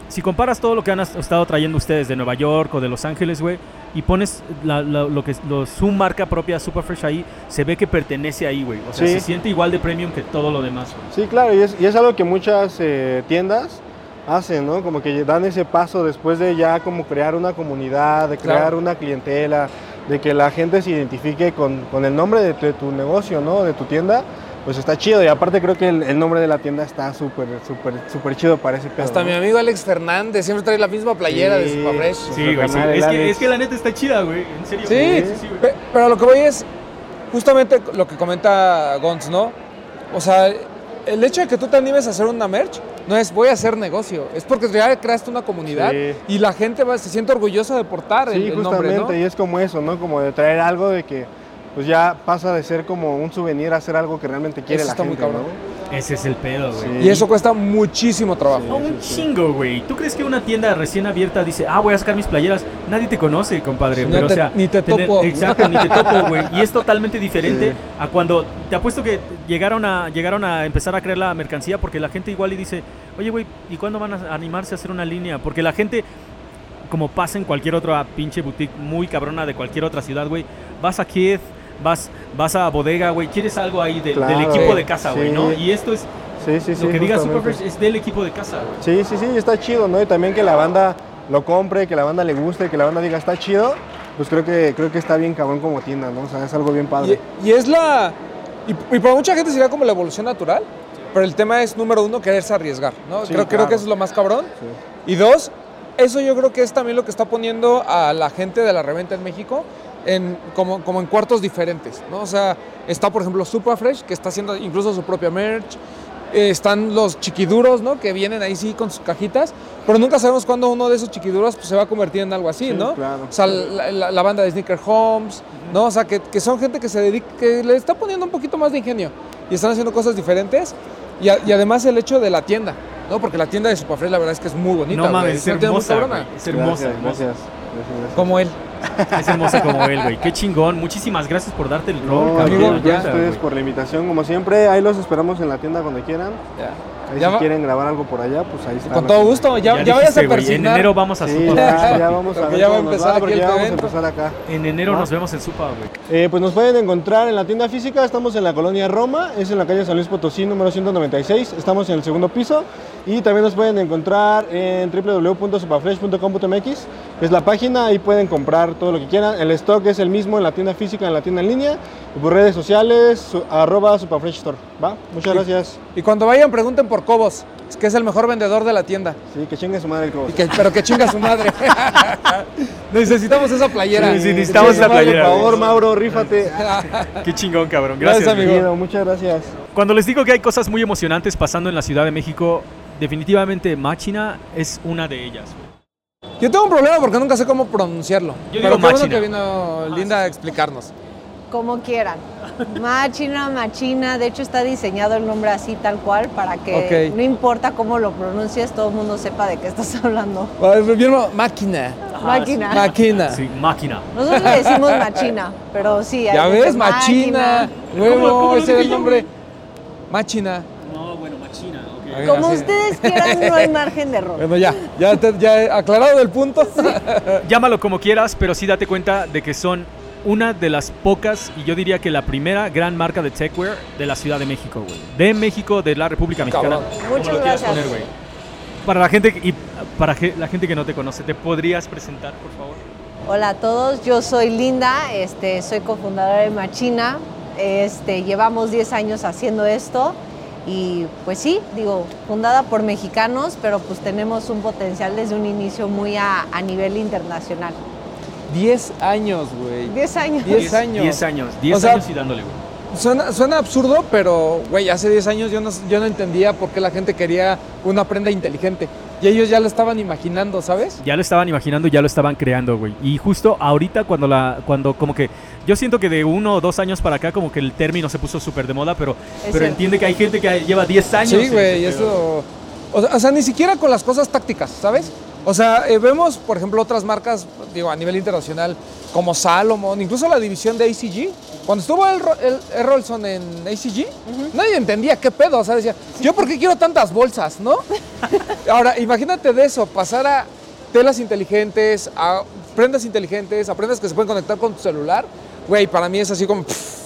si comparas todo lo que han estado trayendo ustedes de Nueva York o de Los Ángeles, güey, y pones la- la- lo que lo, su marca propia Superfresh ahí, se ve que pertenece ahí, güey. O sea, Sí. se siente igual de premium que todo lo demás. Sí, claro, y es, y es algo que muchas eh, tiendas hacen, ¿no? Como que dan ese paso después de ya como crear una comunidad, de crear Claro. una clientela, de que la gente se identifique con, con el nombre de tu, de tu negocio, ¿no? De tu tienda, pues está chido. Y aparte creo que el, el nombre de la tienda está súper, súper, súper chido para ese pedo. Hasta ¿no? mi amigo Alex Fernández siempre trae la misma playera de Sí. Superfresh. Sí, Nuestro güey, sí. Es que, es que la neta está chida, güey. En serio. Sí, güey. güey. pe- pero lo que voy es justamente lo que comenta Gons, ¿no? O sea, el hecho de que tú te animes a hacer una merch no es voy a hacer negocio, es porque ya creaste una comunidad Sí. y la gente va- se siente orgullosa de portar el, Sí, el justamente, nombre, ¿no? y es como eso, ¿no? Como de traer algo de que pues ya pasa de ser como un souvenir a ser algo que realmente quiere Eso la está muy gente, cabrón. ¿no? Ese es el pedo, güey. Sí. Y eso cuesta muchísimo trabajo. Un chingo, güey. ¿Tú crees que una tienda recién abierta dice, ah, voy a sacar mis playeras? Nadie te conoce, compadre. No pero, te- o sea, ni te tener- topo. Exacto, ni te topo, güey. Y es totalmente diferente a cuando te apuesto que llegaron a, llegaron a empezar a crear la mercancía porque la gente igual y dice, oye, güey, ¿y cuándo van a animarse a hacer una línea? Porque la gente, como pasa en cualquier otra pinche boutique muy cabrona de cualquier otra ciudad, güey, vas a Kiev. Vas, vas a bodega, güey, quieres algo ahí de- del Claro, equipo sí, de casa, güey, ¿no? sí. Y esto es, Sí, sí, sí. lo que diga. Superfresh es del equipo de casa, güey. Sí, sí, sí, está chido, ¿no? Y también que la banda lo compre, que la banda le guste, que la banda diga está chido, pues creo que creo que está bien cabrón como tienda, ¿no? O sea, es algo bien padre. Y, y es la. Y, y para mucha gente sería como la evolución natural, pero el tema es, número uno, quererse arriesgar, ¿no? Sí, creo, creo claro. que eso es lo más cabrón. Y dos, eso yo creo que es también lo que está poniendo a la gente de la reventa en México en, como, como en cuartos diferentes, ¿no? O sea, está por ejemplo Superfresh, que está haciendo incluso su propia merch. Eh, están los chiquiduros, ¿no? Que vienen ahí sí con sus cajitas, pero nunca sabemos cuándo uno de esos chiquiduros pues, se va a convertir en algo así, Sí, ¿no? claro. O sea, la, la- la banda de Sneaker Homes, ¿no? O sea, que, que son gente que se dedica, que le está poniendo un poquito más de ingenio y están haciendo cosas diferentes. Y, a- y además el hecho de la tienda, ¿no? Porque la tienda de Superfresh la verdad es que es muy bonita. No mames, es muy hermosa. Es hermosa, Gracias, hermosa. gracias, gracias. Como él. Es hermosa como él, güey. Qué chingón. Muchísimas gracias por darte el rol, No, cabrón. amigo, gracias ya. a ustedes por la invitación, como siempre, ahí los esperamos en la tienda cuando quieran. Ahí Ya si va- quieren grabar algo por allá, pues ahí está. Con todo gusto, ya, ya, vayas dijiste, a güey, En persignar. enero vamos a Sí, Supa. ya, ya vamos a ver ya va a empezar aquí porque el ya vamos a empezar acá. En enero ¿No? nos vemos en Supa, güey. Eh, pues nos pueden encontrar en la tienda física, estamos en la colonia Roma, es en la calle San Luis Potosí número 196, estamos en el segundo piso y también nos pueden encontrar en www.supafresh.com.mx, que es la página, ahí pueden comprar todo lo que quieran, el stock es el mismo en la tienda física, en la tienda en línea, y por redes sociales, su- arroba Supafresh Store, ¿va? Muchas gracias. Y cuando vayan pregunten por Cobos, que es el mejor vendedor de la tienda. Sí, que chingue su madre el Cobos. Y que- pero que chinga su madre. Necesitamos esa playera. Sí, sí, necesitamos esa playera, Por favor, Mauro, rífate. Qué chingón, cabrón. Gracias, Gracias, amigo. Muchas gracias. Cuando les digo que hay cosas muy emocionantes pasando en la Ciudad de México, definitivamente Machina es una de ellas. Yo tengo un problema porque nunca sé cómo pronunciarlo. Yo Pero digo qué bueno que vino Linda a explicarnos. Como quieran. Machina, machina. De hecho, está diseñado el nombre así, tal cual, para que no importa cómo lo pronuncies, todo el mundo sepa de qué estás hablando. Bien, máquina. Máquina. Máquina. Sí, máquina. Nosotros le decimos machina, pero sí. hay Ya ves, machina. Nuevo, ese era dije el nombre. Machina. Como ustedes quieran, no hay margen de error. Bueno, ya, ya, te- ya he aclarado el punto. Llámalo como quieras, pero sí date cuenta de que son una de las pocas, y yo diría que la primera gran marca de techwear de la Ciudad de México, güey. De México, de la República Mexicana. Cabrón. como Muchas gracias. poner, güey. Para la gente y para que- la gente que no te conoce, ¿te podrías presentar, por favor? Hola a todos, yo soy Linda, este, soy cofundadora de Machina. Este, llevamos 10 años haciendo esto y pues sí, digo, fundada por mexicanos, pero pues tenemos un potencial desde un inicio muy a, a nivel internacional. 10 años, güey. 10 años. 10 años. 10 años, 10 O sea, años y dándole, güey. Suena, suena absurdo, pero, güey, hace 10 años yo no, yo no entendía por qué la gente quería una prenda inteligente. Y ellos ya lo estaban imaginando, ¿sabes? Ya lo estaban imaginando, ya lo estaban creando, güey. Y justo ahorita cuando la, cuando como que, yo siento que de uno o dos años para acá como que el término se puso súper de moda, pero, pero entiende que hay gente que lleva 10 años. Sí, güey, eso... O sea, ni siquiera con las cosas tácticas, ¿sabes? O sea, eh, vemos, por ejemplo, otras marcas, digo, a nivel internacional, como Salomon, incluso la división de ACG. Cuando estuvo el, el, el Rolson en ACG, nadie entendía qué pedo. O sea, decía, ¿yo por qué quiero tantas bolsas, no? Ahora, imagínate de eso, pasar a telas inteligentes, a prendas inteligentes, a prendas que se pueden conectar con tu celular. Güey, para mí es así como... pff,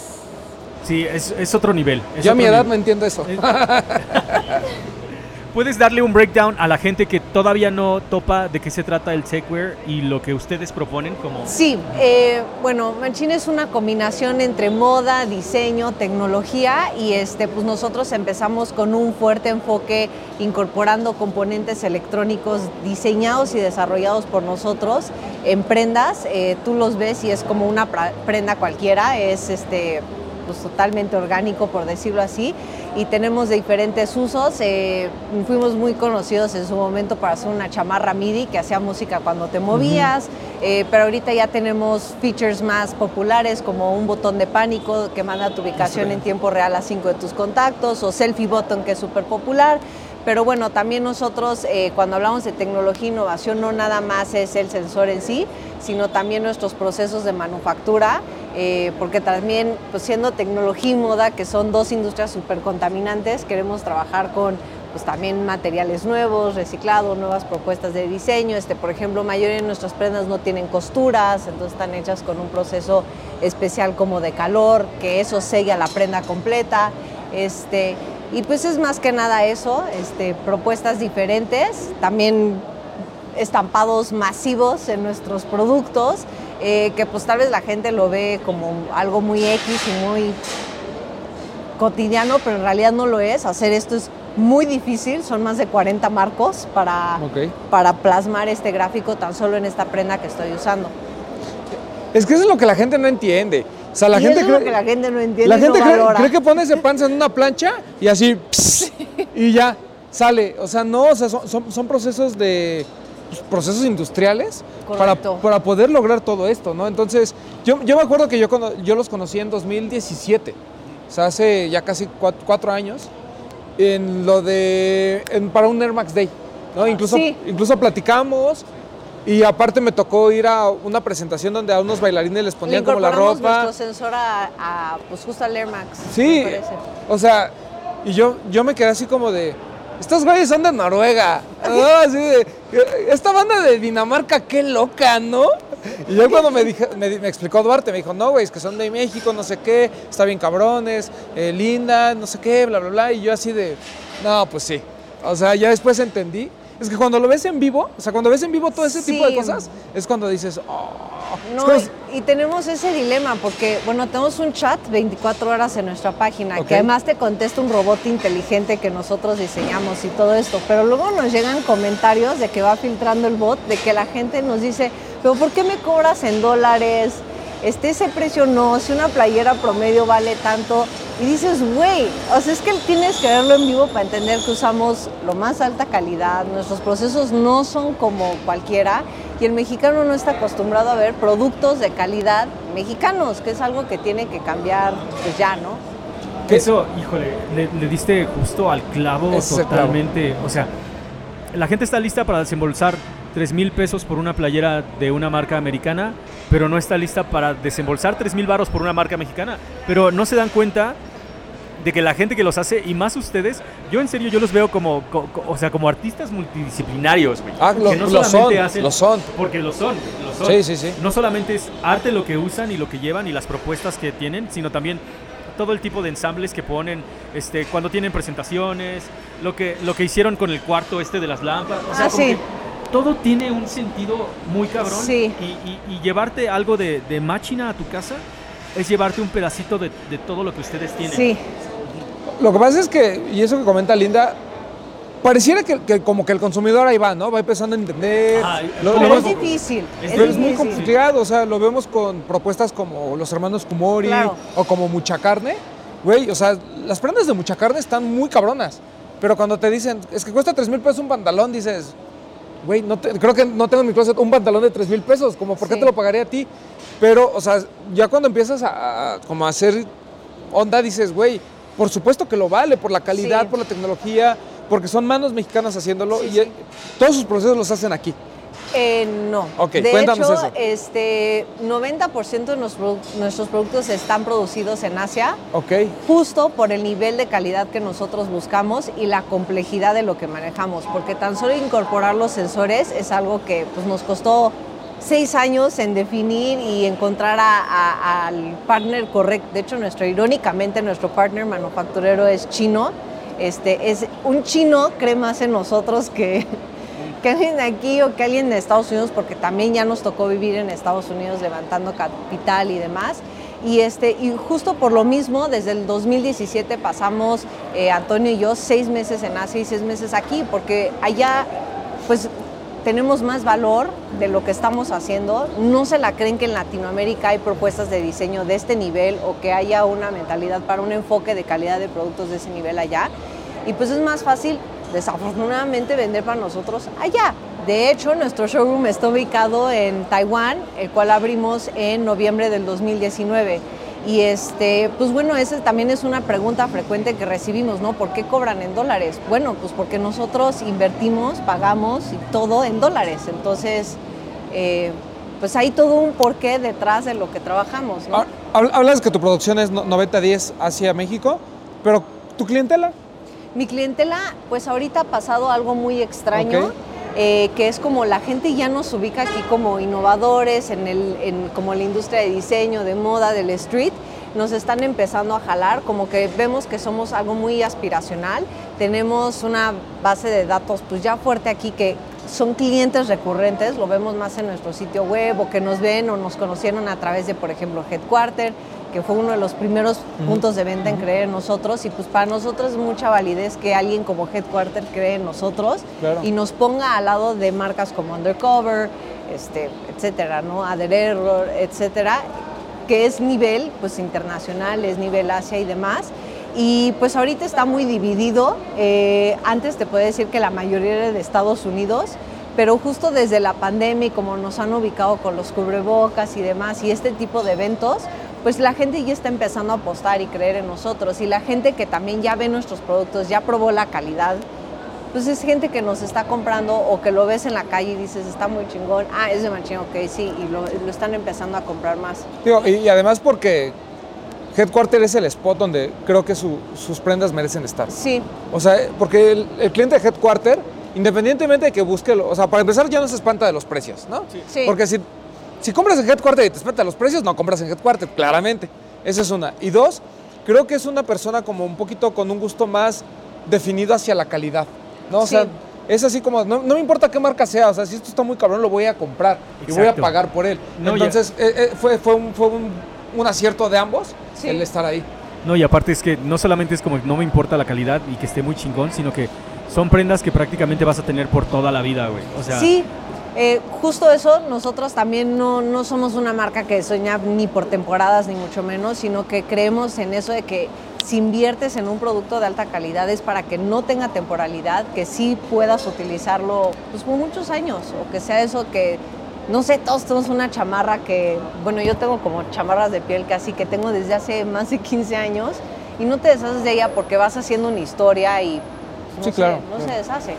Sí, es, es otro nivel. es yo a mi edad nivel. no entiendo eso. ¿Puedes darle un breakdown a la gente que todavía no topa de qué se trata el techwear y lo que ustedes proponen como... Sí, eh, bueno, Machina es una combinación entre moda, diseño, tecnología y este, pues nosotros empezamos con un fuerte enfoque incorporando componentes electrónicos diseñados y desarrollados por nosotros en prendas. Eh, tú los ves y es como una prenda cualquiera, es este, pues, totalmente orgánico por decirlo así y tenemos de diferentes usos. Eh, fuimos muy conocidos en su momento para hacer una chamarra MIDI que hacía música cuando te movías, eh, pero ahorita ya tenemos features más populares como un botón de pánico que manda tu ubicación en tiempo real a cinco de tus contactos o selfie button que es súper popular. Pero bueno, también nosotros eh, cuando hablamos de tecnología e innovación no nada más es el sensor en sí, sino también nuestros procesos de manufactura, eh, porque también pues siendo tecnología y moda, que son dos industrias súper contaminantes, queremos trabajar con pues también materiales nuevos, reciclado, nuevas propuestas de diseño. Este, por ejemplo, mayoría de nuestras prendas no tienen costuras, entonces están hechas con un proceso especial como de calor, que eso sella la prenda completa. Este, y pues es más que nada eso, este, propuestas diferentes, también estampados masivos en nuestros productos, eh, que pues tal vez la gente lo ve como algo muy X y muy cotidiano, pero en realidad no lo es. Hacer esto es muy difícil, son más de 40 marcos para, para plasmar este gráfico tan solo en esta prenda que estoy usando. Es que eso es lo que la gente no entiende. O sea, la y gente es lo cree- que la gente no entiende La gente no cree, que pones el panza en una plancha y así pss, y ya sale. O sea, no, o sea, son, son- son procesos de procesos industriales para, para poder lograr todo esto, ¿no? Entonces, yo, yo me acuerdo que yo, yo los conocí en 2017, o sea, hace ya casi cuat- cuatro, años, en lo de, en- para un Air Max Day, ¿no? Incluso, Sí. incluso platicamos. Y aparte me tocó ir a una presentación donde a unos bailarines les Le ponían como la ropa. nuestro sensor a, a, pues justo al Air Max. Sí, o sea, y yo, yo me quedé así como de, estos güeyes son de Noruega, ¿no? Así de, esta banda de Dinamarca, qué loca, ¿no? Y yo cuando me, dije, me, di- me explicó Duarte, me dijo, no, güey, es que son de México, no sé qué, está bien cabrones, eh, linda, no sé qué, bla, bla, bla, y yo así de, no, pues sí. O sea, ya después entendí. Es que cuando lo ves en vivo, o sea, cuando ves en vivo todo ese tipo de cosas, es cuando dices, oh. No, como- y, y tenemos ese dilema porque, bueno, tenemos un chat 24 horas en nuestra página que además te contesta un robot inteligente que nosotros diseñamos y todo esto, pero luego nos llegan comentarios de que va filtrando el bot, de que la gente nos dice, pero ¿por qué me cobras en dólares? Este, ese precio no, si una playera promedio vale tanto, y dices, güey, o sea, es que tienes que verlo en vivo para entender que usamos lo más alta calidad, nuestros procesos no son como cualquiera, y el mexicano no está acostumbrado a ver productos de calidad mexicanos, que es algo que tiene que cambiar pues ya, ¿no? Eso, híjole, le, le diste justo al Ese clavo. totalmente. O sea, la gente está lista para desembolsar 3 mil pesos por una playera de una marca americana, pero no está lista para desembolsar 3 mil baros por una marca mexicana. Pero no se dan cuenta de que la gente que los hace, y más ustedes, yo en serio, yo los veo como, co- co- o sea, como artistas multidisciplinarios, güey. Ah, lo, Que no lo solamente son, hacen- lo son. Porque lo son, lo son. Sí, sí, sí. No solamente es arte lo que usan y lo que llevan y las propuestas que tienen, sino también todo el tipo de ensambles que ponen este, cuando tienen presentaciones, lo que, lo que hicieron con el cuarto este de las lámparas. O sea, Ah, sí. que todo tiene un sentido muy cabrón. Sí. Y, y- y llevarte algo de, de máquina a tu casa es llevarte un pedacito de, de todo lo que ustedes tienen. Sí, Lo que pasa es que, y eso que comenta Linda, pareciera que, que como que el consumidor ahí va, ¿no? Va empezando a entender. Ah, Lo- ¿cómo lo pero es vemos- difícil, es es pero es muy difícil. complicado, o sea, lo vemos con propuestas como los hermanos Kumori Claro. o como Mucha Carne. Güey, o sea, las prendas de Mucha Carne están muy cabronas. Pero cuando te dicen, es que cuesta 3 mil pesos un pantalón, dices, güey, no te- creo que no tengo en mi closet un pantalón de 3 mil pesos, como, ¿por qué Sí. te lo pagaría a ti? Pero, o sea, ya cuando empiezas a, a- como a hacer onda, dices, güey, por supuesto que lo vale, por la calidad, Sí. por la tecnología, porque son manos mexicanas haciéndolo Sí, y todos sus procesos los hacen aquí. Eh, no. Ok, de cuéntanos hecho, eso. este 90% de nuestros productos están producidos en Asia, Ok. justo por el nivel de calidad que nosotros buscamos y la complejidad de lo que manejamos, porque tan solo incorporar los sensores es algo que pues, nos costó seis años en definir y encontrar a- a- al partner correcto. De hecho, nuestro, irónicamente, nuestro partner manufacturero es chino. Este, es un chino cree más en nosotros que, que alguien de aquí o que alguien de Estados Unidos, porque también ya nos tocó vivir en Estados Unidos levantando capital y demás. Y, este, y justo por lo mismo, desde el 2017 pasamos, eh, Antonio y yo, seis meses en Asia y seis meses aquí, porque allá, pues tenemos más valor de lo que estamos haciendo. No se la creen que en Latinoamérica hay propuestas de diseño de este nivel o que haya una mentalidad para un enfoque de calidad de productos de ese nivel allá. Y pues es más fácil, desafortunadamente, vender para nosotros allá. De hecho, nuestro showroom está ubicado en Taiwán, el cual abrimos en noviembre del 2019. Y este, pues bueno, esa también es una pregunta frecuente que recibimos, ¿no? ¿Por qué cobran en dólares? Bueno, pues porque nosotros invertimos, pagamos y todo en dólares. Entonces, eh, pues hay todo un porqué detrás de lo que trabajamos. Ah, hab- Hablas que tu producción es no- 90-10 hacia México, pero tu clientela. Mi clientela, pues ahorita ha pasado algo muy extraño, eh, que es como la gente ya nos ubica aquí como innovadores, en el, en como la industria de diseño, de moda, del street. Nos están empezando a jalar, como que vemos que somos algo muy aspiracional. Tenemos una base de datos pues ya fuerte aquí que son clientes recurrentes, lo vemos más en nuestro sitio web o que nos ven o nos conocieron a través de, por ejemplo, Headquarter, que fue uno de los primeros puntos de venta en creer en nosotros y pues para nosotros es mucha validez que alguien como Headquarter cree en nosotros Claro. y nos ponga al lado de marcas como Undercover, este, etcétera, ¿no? Ader Error, etcétera, que es nivel pues internacional, es nivel Asia y demás. Y pues ahorita está muy dividido. Eh, antes te puedo decir que la mayoría era de Estados Unidos, pero justo desde la pandemia y como nos han ubicado con los cubrebocas y demás y este tipo de eventos, pues la gente ya está empezando a apostar y creer en nosotros. Y la gente que también ya ve nuestros productos, ya probó la calidad, pues es gente que nos está comprando o que lo ves en la calle y dices, está muy chingón, ah, es de machín, ok, sí, y lo, lo están empezando a comprar más. Digo, y, y además porque Headquarter es el spot donde creo que su- sus prendas merecen estar. Sí, O sea, porque el, el cliente de Headquarter, independientemente de que busque, o sea, para empezar ya no se espanta de los precios, ¿no? Sí. Porque si, si compras en Headquarter y te espanta los precios, no compras en Headquarter, claramente. Esa es una. Y dos, creo que es una persona como un poquito con un gusto más definido hacia la calidad, ¿no? O Sí. sea, es así como, no, no me importa qué marca sea, o sea, si esto está muy cabrón, lo voy a comprar y voy a pagar por él. No, Entonces, eh, eh, fue, fue, un, fue un, un acierto de ambos Sí. el estar ahí. No, y aparte es que no solamente es como no me importa la calidad y que esté muy chingón, sino que son prendas que prácticamente vas a tener por toda la vida, güey. O sea, sí, Eh, justo eso, nosotros también no, no somos una marca que sueña ni por temporadas, ni mucho menos, sino que creemos en eso de que si inviertes en un producto de alta calidad es para que no tenga temporalidad, que sí puedas utilizarlo pues, por muchos años, o que sea eso que, no sé, todos tenemos una chamarra que, bueno, yo tengo como chamarras de piel casi que tengo desde hace más de 15 años y no te deshaces de ella porque vas haciendo una historia y no, Sí, sé, claro, no claro. se deshace.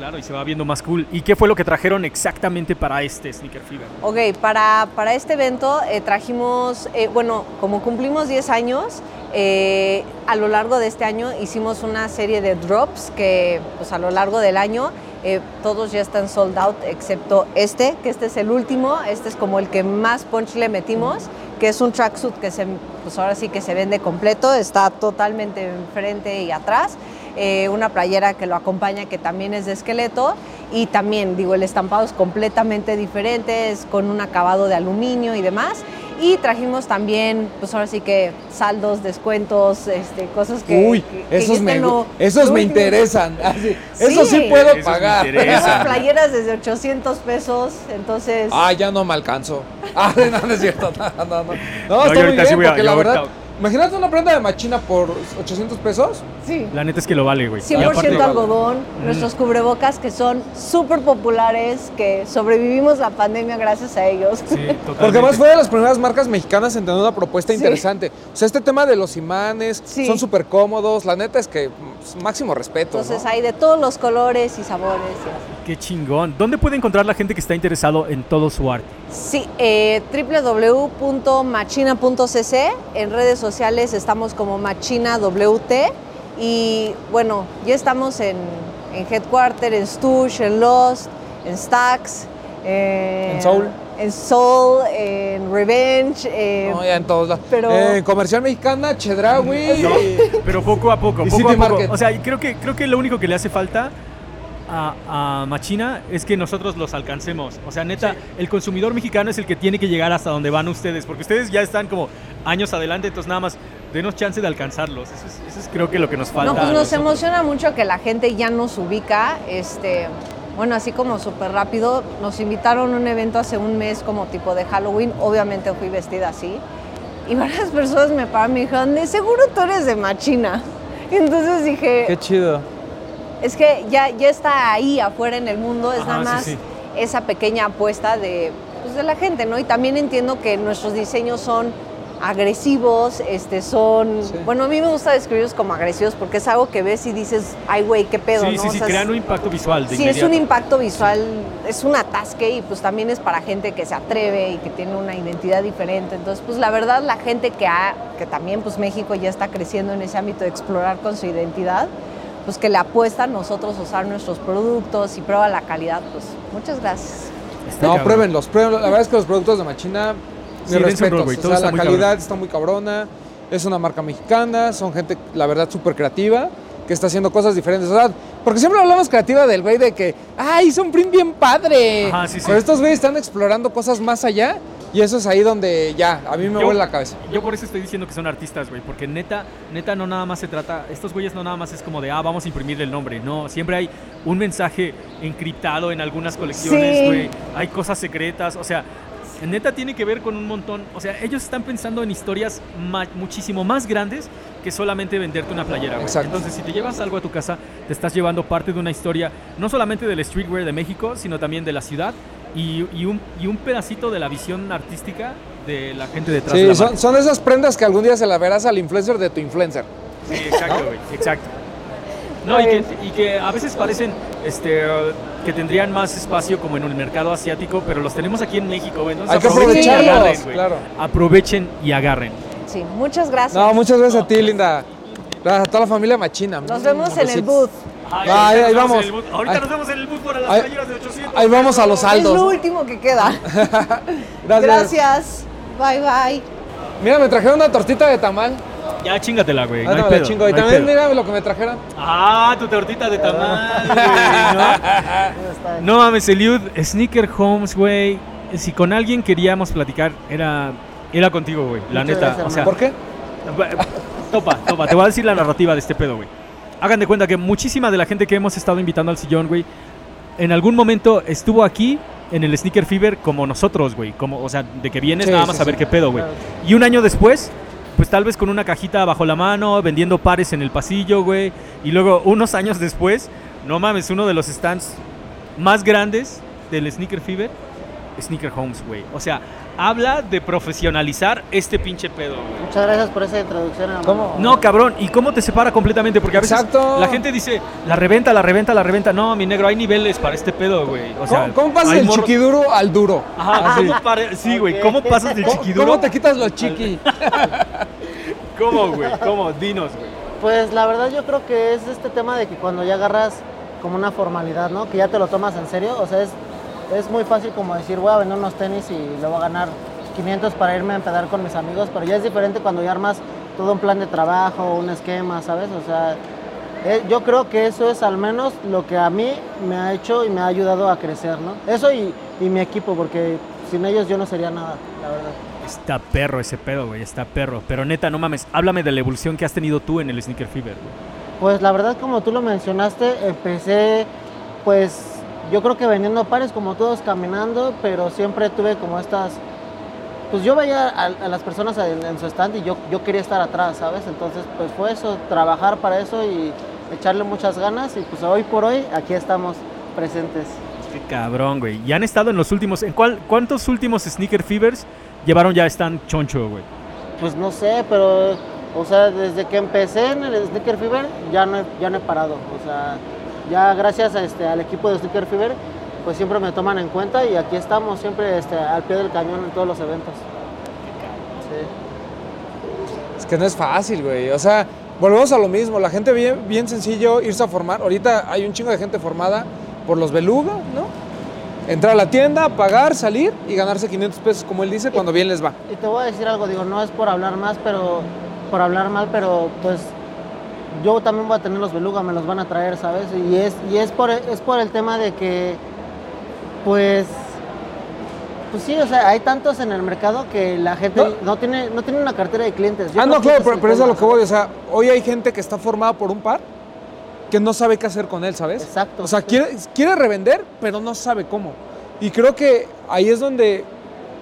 Claro, y se va viendo más cool. ¿Y qué fue lo que trajeron exactamente para este Sneaker Fever? Ok, para, para este evento eh, trajimos, eh, bueno, como cumplimos 10 años, eh, a lo largo de este año hicimos una serie de drops que pues a lo largo del año eh, todos ya están sold out excepto este, que este es el último, este es como el que más punch le metimos, que es un tracksuit que se, pues ahora sí que se vende completo, está totalmente enfrente y atrás. Eh, una playera que lo acompaña que también es de esqueleto y también digo el estampado es completamente diferente, es con un acabado de aluminio y demás. Y trajimos también, pues ahora sí que saldos, descuentos, este, cosas que. Uy, que- que esos me, lo- esos lo me interesan. Así, Sí. Eso sí puedo Esos pagar. Tenemos playeras desde 800 pesos, entonces. Ah, ya no me alcanzo. Ah, no, no es cierto. No, no, no. No, yo está muy ahorita sí bien voy a- porque yo la ahorita- verdad. Imagínate una prenda de machina por 800 pesos. sí. La neta es que lo vale, güey. Y 100% aparte- algodón, nuestros cubrebocas que son súper populares, que sobrevivimos la pandemia gracias a ellos. Sí, totalmente. Porque además fue de las primeras marcas mexicanas en tener una propuesta Sí. interesante. O sea, este tema de los imanes Sí. son súper cómodos. La neta es que pues, máximo respeto. Entonces ¿no? hay de todos los colores y sabores. y así. Qué chingón. ¿Dónde puede encontrar la gente que está interesado en todo su arte? Sí, eh, www.machina.cc. En redes sociales estamos como MachinaWT. Y bueno, ya estamos en, en Headquarter, en Stush, en Lost, en Stax. eh, En Soul. En Soul, en Revenge. eh, No, ya en todos lados. pero- Eh, comercial mexicana, Chedraui. No, pero poco a poco, poco City a poco. Market. O sea, y creo que, creo que lo único que le hace falta a, a Machina es que nosotros los alcancemos. O sea, neta, el consumidor mexicano es el que tiene que llegar hasta donde van ustedes, porque ustedes ya están como años adelante, entonces nada más denos chance de alcanzarlos. Eso es, eso es creo que lo que nos falta. No, pues nos emociona mucho que la gente ya nos ubica. Este, bueno, así como súper rápido, nos invitaron a un evento hace un mes como tipo de Halloween. Obviamente fui vestida así. Y varias personas me pararon y me dijeron, de seguro tú eres de Machina. Y entonces dije, Qué chido. Es que ya, ya está ahí afuera en el mundo, es Ajá, nada más sí. esa pequeña apuesta de, pues, de la gente, ¿no? Y también entiendo que nuestros diseños son agresivos, este, son... Sí. Bueno, a mí me gusta describirlos como agresivos porque es algo que ves y dices, ay, güey, qué pedo, Sí, ¿no? sí, O sí, sea, crean es- un impacto visual. De Sí, es un impacto visual, es un atasque y pues también es para gente que se atreve y que tiene una identidad diferente. Entonces, pues la verdad, la gente que ha, que también pues México ya está creciendo en ese ámbito de explorar con su identidad, pues que le apuesta a nosotros a usar nuestros productos y prueba la calidad, pues muchas gracias. Está No, cabrón. pruébenlos, pruébenlos. La verdad es que los productos de Machina, Sí, mis dense un rol, respetos. güey, O todo sea, está la calidad cabrón. está muy cabrona. Es una marca mexicana, son gente, la verdad, súper creativa, que está haciendo cosas diferentes. O sea, porque siempre hablamos creativa del güey de que, ¡ay, hizo un print bien padre! Ajá, sí, sí. Pero estos güeyes están explorando cosas más allá y eso es ahí donde ya, a mí me Yo- vuelve la cabeza. Yo por eso estoy diciendo que son artistas, güey, porque neta, neta no nada más se trata, estos güeyes no nada más es como de, ah, vamos a imprimirle el nombre, no, siempre hay un mensaje encriptado en algunas colecciones, Sí. güey, hay cosas secretas, o sea, neta tiene que ver con un montón, o sea, ellos están pensando en historias ma- muchísimo más grandes que solamente venderte una playera, güey. Exacto. Entonces, si te llevas algo a tu casa, te estás llevando parte de una historia, no solamente del streetwear de México, sino también de la ciudad y, y un, y un pedacito de la visión artística de la gente detrás de Sí, la son, son esas prendas que algún día se la verás al influencer de tu influencer. Sí, exacto, güey, exacto. No, y que, y que a veces parecen este, uh, que tendrían más espacio como en el mercado asiático, pero los tenemos aquí en México, güey. Entonces Hay que aprovechen y aprovecharlos, agarren, güey. claro. Aprovechen y agarren. Sí, muchas gracias. No, muchas gracias a ti, linda. Gracias a toda la familia Machina. Nos vemos en el booth. Ahí nos vemos vamos. Ahorita Ahí- nos vemos en el bus para las ahí- playeras de 800. Ahí vamos a los Es saldos. lo ¿no? último que queda. Gracias. Gracias. Bye bye. Mira, me trajeron una tortita de tamal. Ya chingatela, güey. No Ahí hay me la pedo, chingo. Y no hay también mira lo que me trajeron. Ah, tu tortita de tamal, güey, ¿no? No mames, Eliud, Sneaker Homes, güey. Si con alguien queríamos platicar, era, era contigo, güey. La Muchas neta. gracias, o sea, ¿Por qué? Topa, topa. Te voy a decir la narrativa de este pedo, güey. Hagan de cuenta que muchísima de la gente que hemos estado invitando al sillón, güey, en algún momento estuvo aquí en el Sneaker Fever como nosotros, güey. Como, o sea, de que vienes Sí, nada sí, más a ver sí. qué pedo, güey. Y un año después, pues tal vez con una cajita bajo la mano, vendiendo pares en el pasillo, güey. Y luego, unos años después, no mames, uno de los stands más grandes del Sneaker Fever, Sneaker Homes, güey. O sea, habla de profesionalizar este pinche pedo, güey. Muchas gracias por esa introducción. hermano. ¿Cómo? No, cabrón, ¿y cómo te separa completamente? Porque a veces Exacto. la gente dice, la reventa, la reventa, la reventa. No, mi negro, hay niveles para este pedo, güey. O sea, ¿Cómo, cómo pasas del chiquiduro al duro? Ajá, Así. ¿cómo pare- Sí, güey. ¿cómo pasas del ¿Cómo, chiquiduro? cómo te quitas los chiqui? ¿Cómo, güey? ¿Cómo? Dinos, güey. Pues la verdad yo creo que es este tema de que cuando ya agarras como una formalidad, ¿no? Que ya te lo tomas en serio, o sea, es, es muy fácil como decir, voy a vender unos tenis y le voy a ganar 500 para irme a empedar con mis amigos, pero ya es diferente cuando ya armas todo un plan de trabajo, un esquema, ¿sabes? O sea, eh, yo creo que eso es al menos lo que a mí me ha hecho y me ha ayudado a crecer, ¿no? Eso y, y mi equipo, porque sin ellos yo no sería nada, la verdad. Está perro ese pedo, güey, está perro. Pero neta, no mames, háblame de la evolución que has tenido tú en el Sneaker Fever, güey. Pues la verdad, como tú lo mencionaste, empecé, pues yo creo que vendiendo pares como todos caminando, pero siempre tuve como estas, pues yo veía a, a las personas en, en su stand y yo, yo quería estar atrás, ¿sabes? Entonces, pues fue eso, trabajar para eso y echarle muchas ganas y pues hoy por hoy aquí estamos presentes. Qué cabrón, güey. Y han estado en los últimos. ¿En cuál, cuántos últimos Sneaker Fevers llevaron ya están choncho, güey? Pues no sé, pero, o sea, desde que empecé en el Sneaker Fever ya no he, ya no he parado. O sea, ya gracias a este, al equipo de Sneaker Fever, pues siempre me toman en cuenta y aquí estamos siempre este, al pie del cañón en todos los eventos. Sí. Es que no es fácil, güey. O sea, volvemos a lo mismo. La gente bien, bien sencillo irse a formar. Ahorita hay un chingo de gente formada por los beluga, ¿no? Entrar a la tienda, pagar, salir y ganarse 500 pesos, como él dice, cuando bien les va. Y te voy a decir algo, digo, no es por hablar más, pero por hablar mal, pero pues yo también voy a tener los beluga, me los van a traer, ¿sabes? Y es, y es por es por el tema de que pues pues sí, o sea, hay tantos en el mercado que la gente No. no, tiene no tiene una cartera de clientes. Yo ah, no, claro, pero, pero es a lo que voy. O sea, hoy hay gente que está formada por un par que no sabe qué hacer con él, ¿sabes? Exacto, O sea, sí. quiere, quiere revender, pero no sabe cómo. Y creo que ahí es donde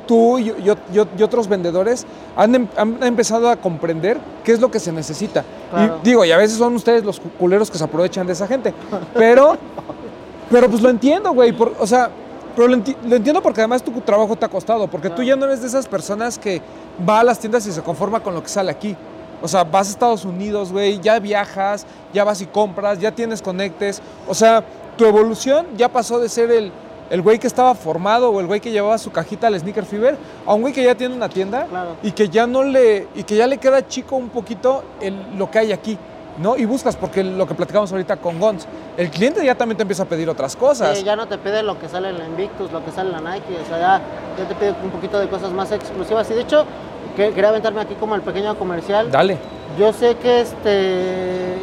tú y, yo- yo- y otros vendedores han, em- han empezado a comprender qué es lo que se necesita. Claro. Y digo, y a veces son ustedes los cu- culeros que se aprovechan de esa gente. Pero, pero pues lo entiendo, güey. por- O sea, pero lo, enti- lo entiendo porque además tu trabajo te ha costado. Porque tú ya no eres de esas personas que va a las tiendas y se conforma con lo que sale aquí. O sea, vas a Estados Unidos, güey, ya viajas, ya vas y compras, ya tienes conectes. O sea, tu evolución ya pasó de ser el, el güey que estaba formado o el güey que llevaba su cajita al Sneaker Fever a un güey que ya tiene una tienda Claro. y que ya no le y que ya le queda chico un poquito el, lo que hay aquí, ¿no? Y buscas porque lo que platicamos ahorita con Gons, el cliente ya también te empieza a pedir otras cosas. Sí, ya no te pide lo que sale en la Invictus, lo que sale en la Nike, o sea, ya, ya te pide un poquito de cosas más exclusivas. Y de hecho, que- quería aventarme aquí como el pequeño comercial. Dale. Yo sé que este.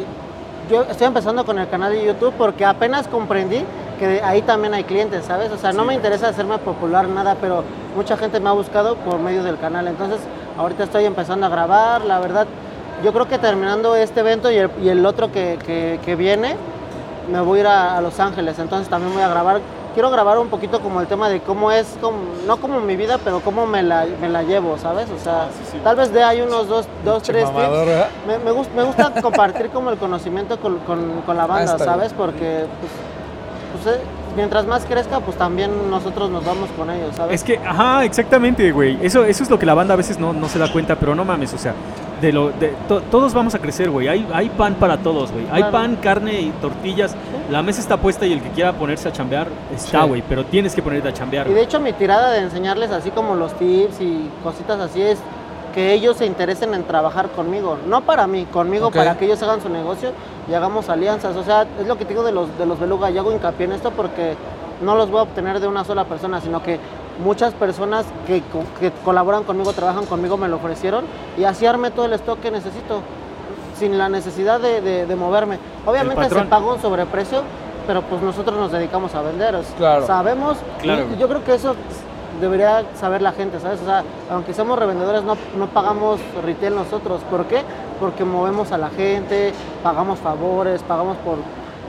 Yo estoy empezando con el canal de YouTube porque apenas comprendí que ahí también hay clientes, ¿sabes? O sea, no me interesa hacerme popular nada, pero mucha gente me ha buscado por medio del canal. Entonces, ahorita estoy empezando a grabar, la verdad. Yo creo que terminando este evento y el, y el otro que, que- que viene, me voy a ir a, a Los Ángeles. Entonces, también voy a grabar. Quiero grabar un poquito como el tema de cómo es, como, no como mi vida, pero cómo me la, me la llevo, ¿sabes? O sea, tal vez de ahí unos dos, dos tres tips. Me, me gust- me gusta compartir como el conocimiento con, con- con la banda, está ¿sabes? Porque pues, pues, eh, mientras más crezca, pues también nosotros nos vamos con ellos, ¿sabes? Es que, ajá, exactamente, güey. Eso, eso es lo que la banda a veces no, no se da cuenta, pero no mames, o sea, de lo, de, to- todos vamos a crecer, güey. Hay, hay pan para todos, güey. Hay Claro. pan, carne y tortillas. La mesa está puesta y el que quiera ponerse a chambear está, Sí. güey. Pero tienes que ponerte a chambear. Y de hecho mi tirada de enseñarles así como los tips y cositas así es que ellos se interesen en trabajar conmigo, no para mí, conmigo para que ellos hagan su negocio y hagamos alianzas. O sea, es lo que digo de los, de los beluga, y hago hincapié en esto porque no los voy a obtener de una sola persona, sino que muchas personas que, que colaboran conmigo, trabajan conmigo, me lo ofrecieron y así armé todo el stock que necesito, sin la necesidad de, de- de moverme. Obviamente se paga un sobreprecio, pero pues nosotros nos dedicamos a vender. Claro. Sabemos, Claro, y yo creo que eso debería saber la gente, ¿sabes? O sea, aunque somos revendedores, no, no pagamos retail nosotros. ¿Por qué? Porque movemos a la gente, pagamos favores, pagamos por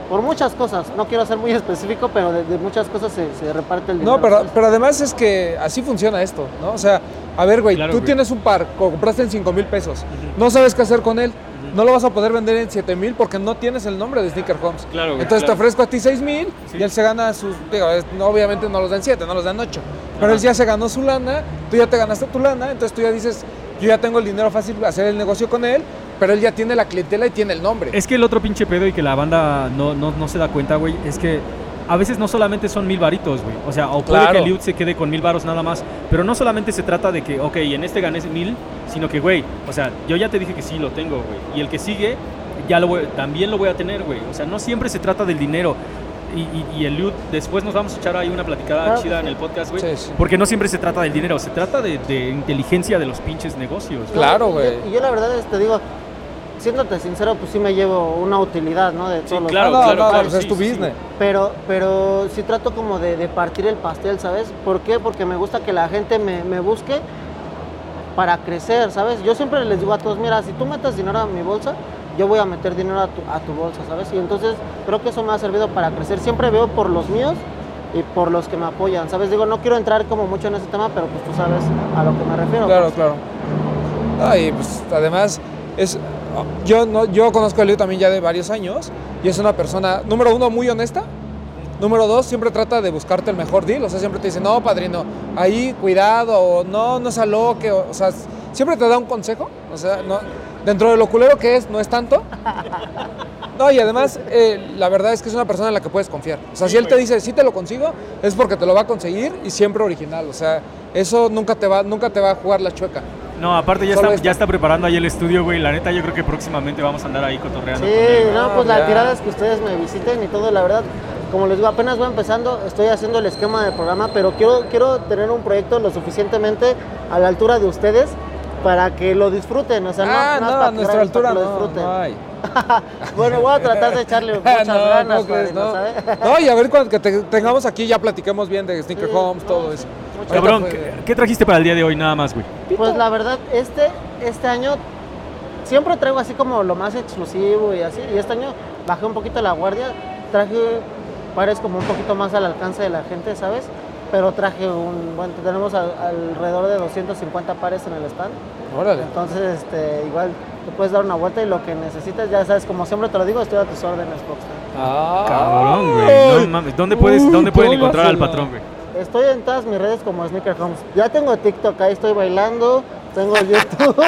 por muchas cosas. No quiero ser muy específico, pero de, de muchas cosas se, se reparte el dinero. No, pero, pero además es que así funciona esto, ¿no? O sea, a ver, güey, Claro, tú güey. tienes un par, co- compraste en 5 mil pesos, no sabes qué hacer con él, no lo vas a poder vender en 7 mil porque no tienes el nombre de Sneaker Homes. Claro, güey, Entonces claro. te ofrezco a ti 6 mil Sí. y él se gana sus, digo, es- no, obviamente no los dan 7, no los dan 8, pero él ya se ganó su lana, tú ya te ganaste tu lana, entonces tú ya dices, yo ya tengo el dinero fácil para hacer el negocio con él, pero él ya tiene la clientela y tiene el nombre. Es que el otro pinche pedo y que la banda no, no, no se da cuenta, güey, es que a veces no solamente son mil varitos, güey. O sea, o puede Claro. que Liud se quede con mil varos nada más. Pero no solamente se trata de que, ok, en este gané mil, sino que, güey, o sea, yo ya te dije que sí lo tengo, güey. Y el que sigue, ya lo voy- también lo voy a tener, güey. O sea, no siempre se trata del dinero. Y, y- y el Liud, después nos vamos a echar ahí una platicada Claro chida sí. en el podcast, güey. Sí, sí. Porque no siempre se trata del dinero, se trata de, de inteligencia de los pinches negocios. güey. Claro, güey. Y yo la verdad es, te digo, siéndote sincero, pues sí me llevo una utilidad, ¿no? De todos los claro, Ah, no, claro, no, claro, pues es sí, tu sí, business. Pero, pero sí trato como de, de partir el pastel, ¿sabes? ¿Por qué? Porque me gusta que la gente me, me busque para crecer, ¿sabes? Yo siempre les digo a todos, mira, si tú metes dinero a mi bolsa, yo voy a meter dinero a tu, a tu bolsa, ¿sabes? Y entonces creo que eso me ha servido para crecer. Siempre veo por los míos y por los que me apoyan, ¿sabes? Digo, no quiero entrar como mucho en ese tema, pero pues tú sabes a lo que me refiero. Claro, pues. claro. Ah, y pues además es yo no yo conozco a Leo también ya de varios años y es una persona número uno muy honesta. Número dos, siempre trata de buscarte el mejor deal. O sea, siempre te dice, no, padrino, ahí cuidado, o no, no se aloque. O, o sea, siempre te da un consejo. O sea, dentro de lo culero que es, no es tanto. No, y además, eh, la verdad es que es una persona en la que puedes confiar. O sea, si él te dice, sí te lo consigo, es porque te lo va a conseguir y siempre original. O sea, eso nunca te va, nunca te va a jugar la chueca. No, aparte ya está, ya está preparando ahí el estudio, güey. La neta, yo creo que próximamente vamos a andar ahí cotorreando. Sí, con él, güey. no, pues la tirada es que ustedes me visiten y todo, la verdad, como les digo, apenas voy empezando, estoy haciendo el esquema del programa, pero quiero, quiero tener un proyecto lo suficientemente a la altura de ustedes para que lo disfruten, o sea, no, ah, no, no, a nuestra altura que lo no, disfruten. no bueno, voy a tratar de echarle muchas no, ganas, ¿cómo crees? padrino, No. ¿sabes? No, y a ver cuando que te- tengamos aquí ya platiquemos bien de Sneaker Sí, Homes, no, todo sí. eso. Cabrón, ¿qué, qué trajiste para el día de hoy nada más, güey? Pues la verdad, este, este año siempre traigo así como lo más exclusivo y así. Y este año bajé un poquito la guardia, traje pares como un poquito más al alcance de la gente, ¿sabes? Pero traje un, bueno, tenemos al- alrededor de 250 pares en el stand. Órale. Entonces, este, igual te puedes dar una vuelta y lo que necesites, ya sabes, como siempre te lo digo, estoy a tus órdenes, Boxster. Ah, Cabrón, güey. No mames. ¿Dónde, puedes, Uy, ¿dónde pueden ¿cómo encontrar al patrón, güey? Estoy en todas mis redes como Sneaker Homes. Ya tengo TikTok, ahí estoy bailando, tengo YouTube,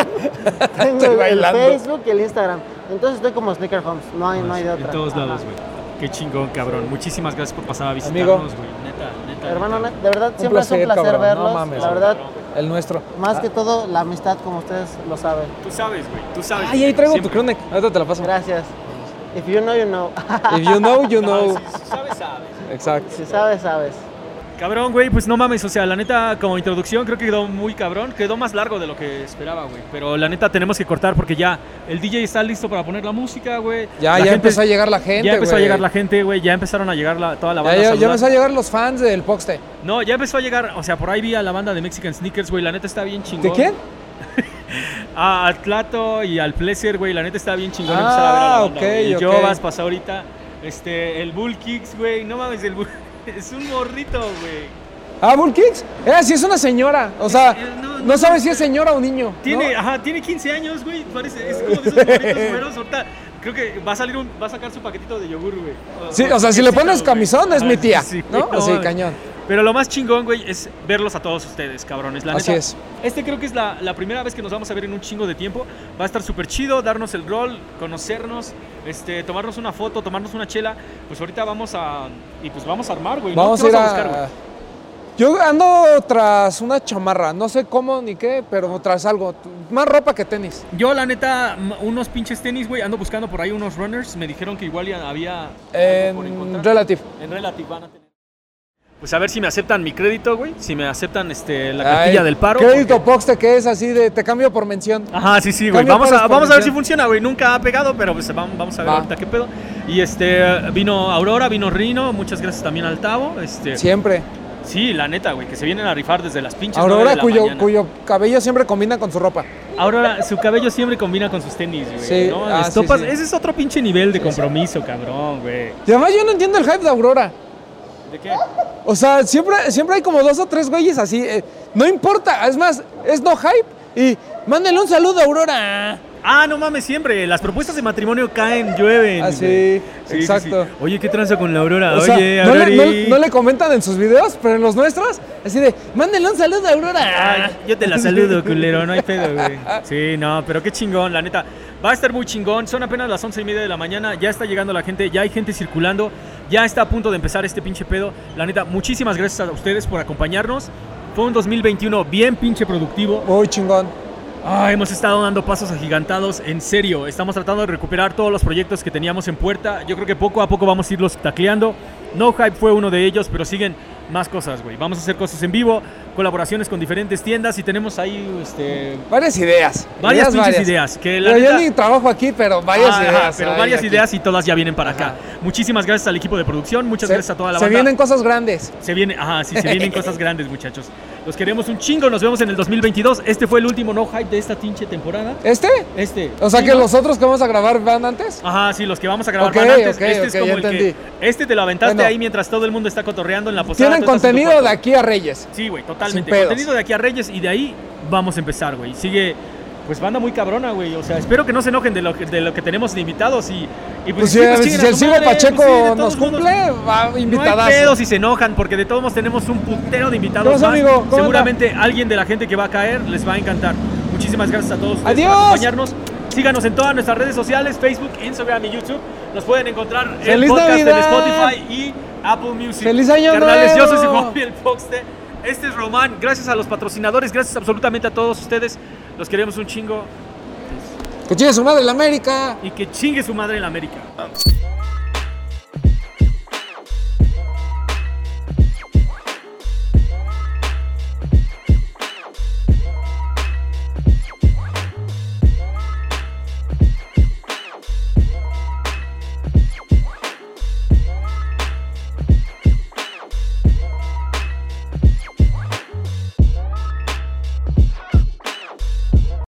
tengo Estoy el bailando. Facebook y el Instagram. Entonces estoy como Sneaker Homes, no hay, no hay de otra. En todos lados, güey. Qué chingón, cabrón. Muchísimas gracias por pasar a visitarnos, güey. Neta, neta. Hermano, neta. de verdad, Un siempre es un placer, placer cabrón, no verlos. mames. la verdad, el nuestro. más que todo, la amistad, como ustedes lo saben. Tú sabes, güey. Tú sabes. Ay, ahí traigo tu crewneck. Ahorita te la paso. Gracias. If you know, you know. If you know, you know. Ah, si sabes, sabes. Exacto. si sabes, sabes. Cabrón, güey, pues no mames, o sea, la neta, como introducción creo que quedó muy cabrón, quedó más largo de lo que esperaba, güey. Pero la neta tenemos que cortar porque ya el DJ está listo para poner la música, güey. Ya, La ya gente- empezó a llegar la gente, Ya empezó a llegar la gente, güey, ya empezaron a llegar la- toda la banda. ya, ya empezó a llegar los fans del Poxte. No, ya empezó a llegar, o sea, por ahí vi a la banda de Mexican Sneakers, güey, la neta está bien chingón. ¿De quién? A al Tlato y al Pleasure, güey, la neta está bien chingón Ah, a ver a la banda, ok, güey. El ok. Jovas pasó ahorita, este, el Bull Kicks, güey, no mames, el Bull... Es un morrito, güey. Ah, Bull Kicks. Eh, sí, es una señora. O sea, no, no, no, sabes si es señora o niño. Tiene, ajá, tiene 15 años, güey, parece, es como de esos morritos güeros, ahorita creo que va a salir un, va a sacar su paquetito de yogur, güey. Sí, o sea, si le pones camisón es mi tía, sí, sí, ¿no? no Sí, cañón. Pero lo más chingón, güey, es verlos a todos ustedes, cabrones. La Así neta, es. Este creo que es la, la primera vez que nos vamos a ver en un chingo de tiempo. Va a estar súper chido, darnos el rol, conocernos, este, tomarnos una foto, tomarnos una chela. Pues ahorita vamos a. Y pues vamos a armar, güey. ¿no? Vamos ¿Qué a ir vas a. buscar, güey? Yo ando tras una chamarra, no sé cómo ni qué, pero tras algo. Más ropa que tenis. Yo, la neta, unos pinches tenis, güey. Ando buscando por ahí unos runners. Me dijeron que igual ya había. por En encontrar. Relative. En Relative van a tener. Pues a ver si me aceptan mi crédito, güey. Si me aceptan este, la Ay, cartilla del paro. Crédito porque- Poxte que es así de te cambio por mención. Ajá, sí, sí, güey. Vamos a, vamos a ver si funciona, güey. Nunca ha pegado, pero pues vam- vamos a ver Va. ahorita qué pedo. Y este, vino Aurora, vino Rino. Muchas gracias también al Tavo. Este, Siempre. Sí, la neta, güey, que se vienen a rifar desde las pinches Aurora, de la cuyo, mañana. cuyo cabello siempre combina con su ropa. Aurora, su cabello siempre combina con sus tenis, güey. Sí, ¿no? ah, sí. Ese es otro pinche nivel de compromiso, cabrón, güey. Y además yo no entiendo el hype de Aurora. ¿De qué? O sea, siempre, siempre hay como dos o tres güeyes así. eh, no importa, es más, es no hype. Y mándenle un saludo a Aurora. Ah, no mames, siempre. Las propuestas de matrimonio caen, llueven. Ah, sí, exacto. Oye, ¿qué tranza con la Aurora? O sea, Oye, no, le, no- no le comentan en sus videos, pero en los nuestros, así de, mándenle un saludo a Aurora. Ay, yo te la saludo, culero, no hay pedo, güey. Sí, no, pero qué chingón, la neta. Va a estar muy chingón. Son apenas las once y media de la mañana. Ya está llegando la gente, ya hay gente circulando. Ya está a punto de empezar este pinche pedo. La neta, muchísimas gracias a ustedes por acompañarnos. Fue un 2021 bien pinche productivo. Muy chingón. Ah, hemos estado dando pasos agigantados, en serio. Estamos tratando de recuperar todos los proyectos que teníamos en puerta. Yo creo que poco a poco vamos a irlos tacleando. No Hype fue uno de ellos, pero siguen más cosas, güey. Vamos a hacer cosas en vivo, colaboraciones con diferentes tiendas y tenemos ahí este, Varias ideas. varias pinches varias. ideas. Que la Pero yo neta- ni trabajo aquí, pero varias Ah, ideas. ajá, pero varias aquí. ideas y todas ya vienen para acá. Muchísimas gracias al equipo de producción, muchas Se, gracias a toda la se banda. vienen cosas grandes. Se viene, ajá, sí, se vienen cosas grandes, muchachos. Los queremos un chingo, nos vemos en el 2022. Este fue el último no hype de esta pinche temporada. ¿Este? Este. O sea Sí, que ¿no? los otros que vamos a grabar van antes. Ajá, sí, los que vamos a grabar van antes. ok, este es como el que. Este te lo aventaste Bueno. ahí mientras todo el mundo está cotorreando en la posada. Contenido de aquí a Reyes. Sí, güey, totalmente. Contenido de aquí a Reyes y de ahí vamos a empezar, güey. Sigue, pues banda muy cabrona, güey. O sea, espero que no se enojen de lo que, de lo que tenemos de invitados y, y Pues, sí, si, pues, si el Pacheco pues, sí, de nos todos modos. cumple, va No hay pedo si se enojan, porque de todos modos tenemos un putero de invitados ¿Cómo estás, más. Seguramente alguien de la gente que va a caer les va a encantar. Muchísimas gracias a todos ¡Adiós! por acompañarnos. Síganos en todas nuestras redes sociales, Facebook, Instagram y YouTube. Nos pueden encontrar en ¡Feliz podcast en Navidad! Spotify y Apple Music. ¡Feliz Año Carnales, yo soy el Foxte. Este es Román. Gracias a los patrocinadores, gracias absolutamente a todos ustedes. Los queremos un chingo Que chingue su madre la América. y que chingue su madre en la América.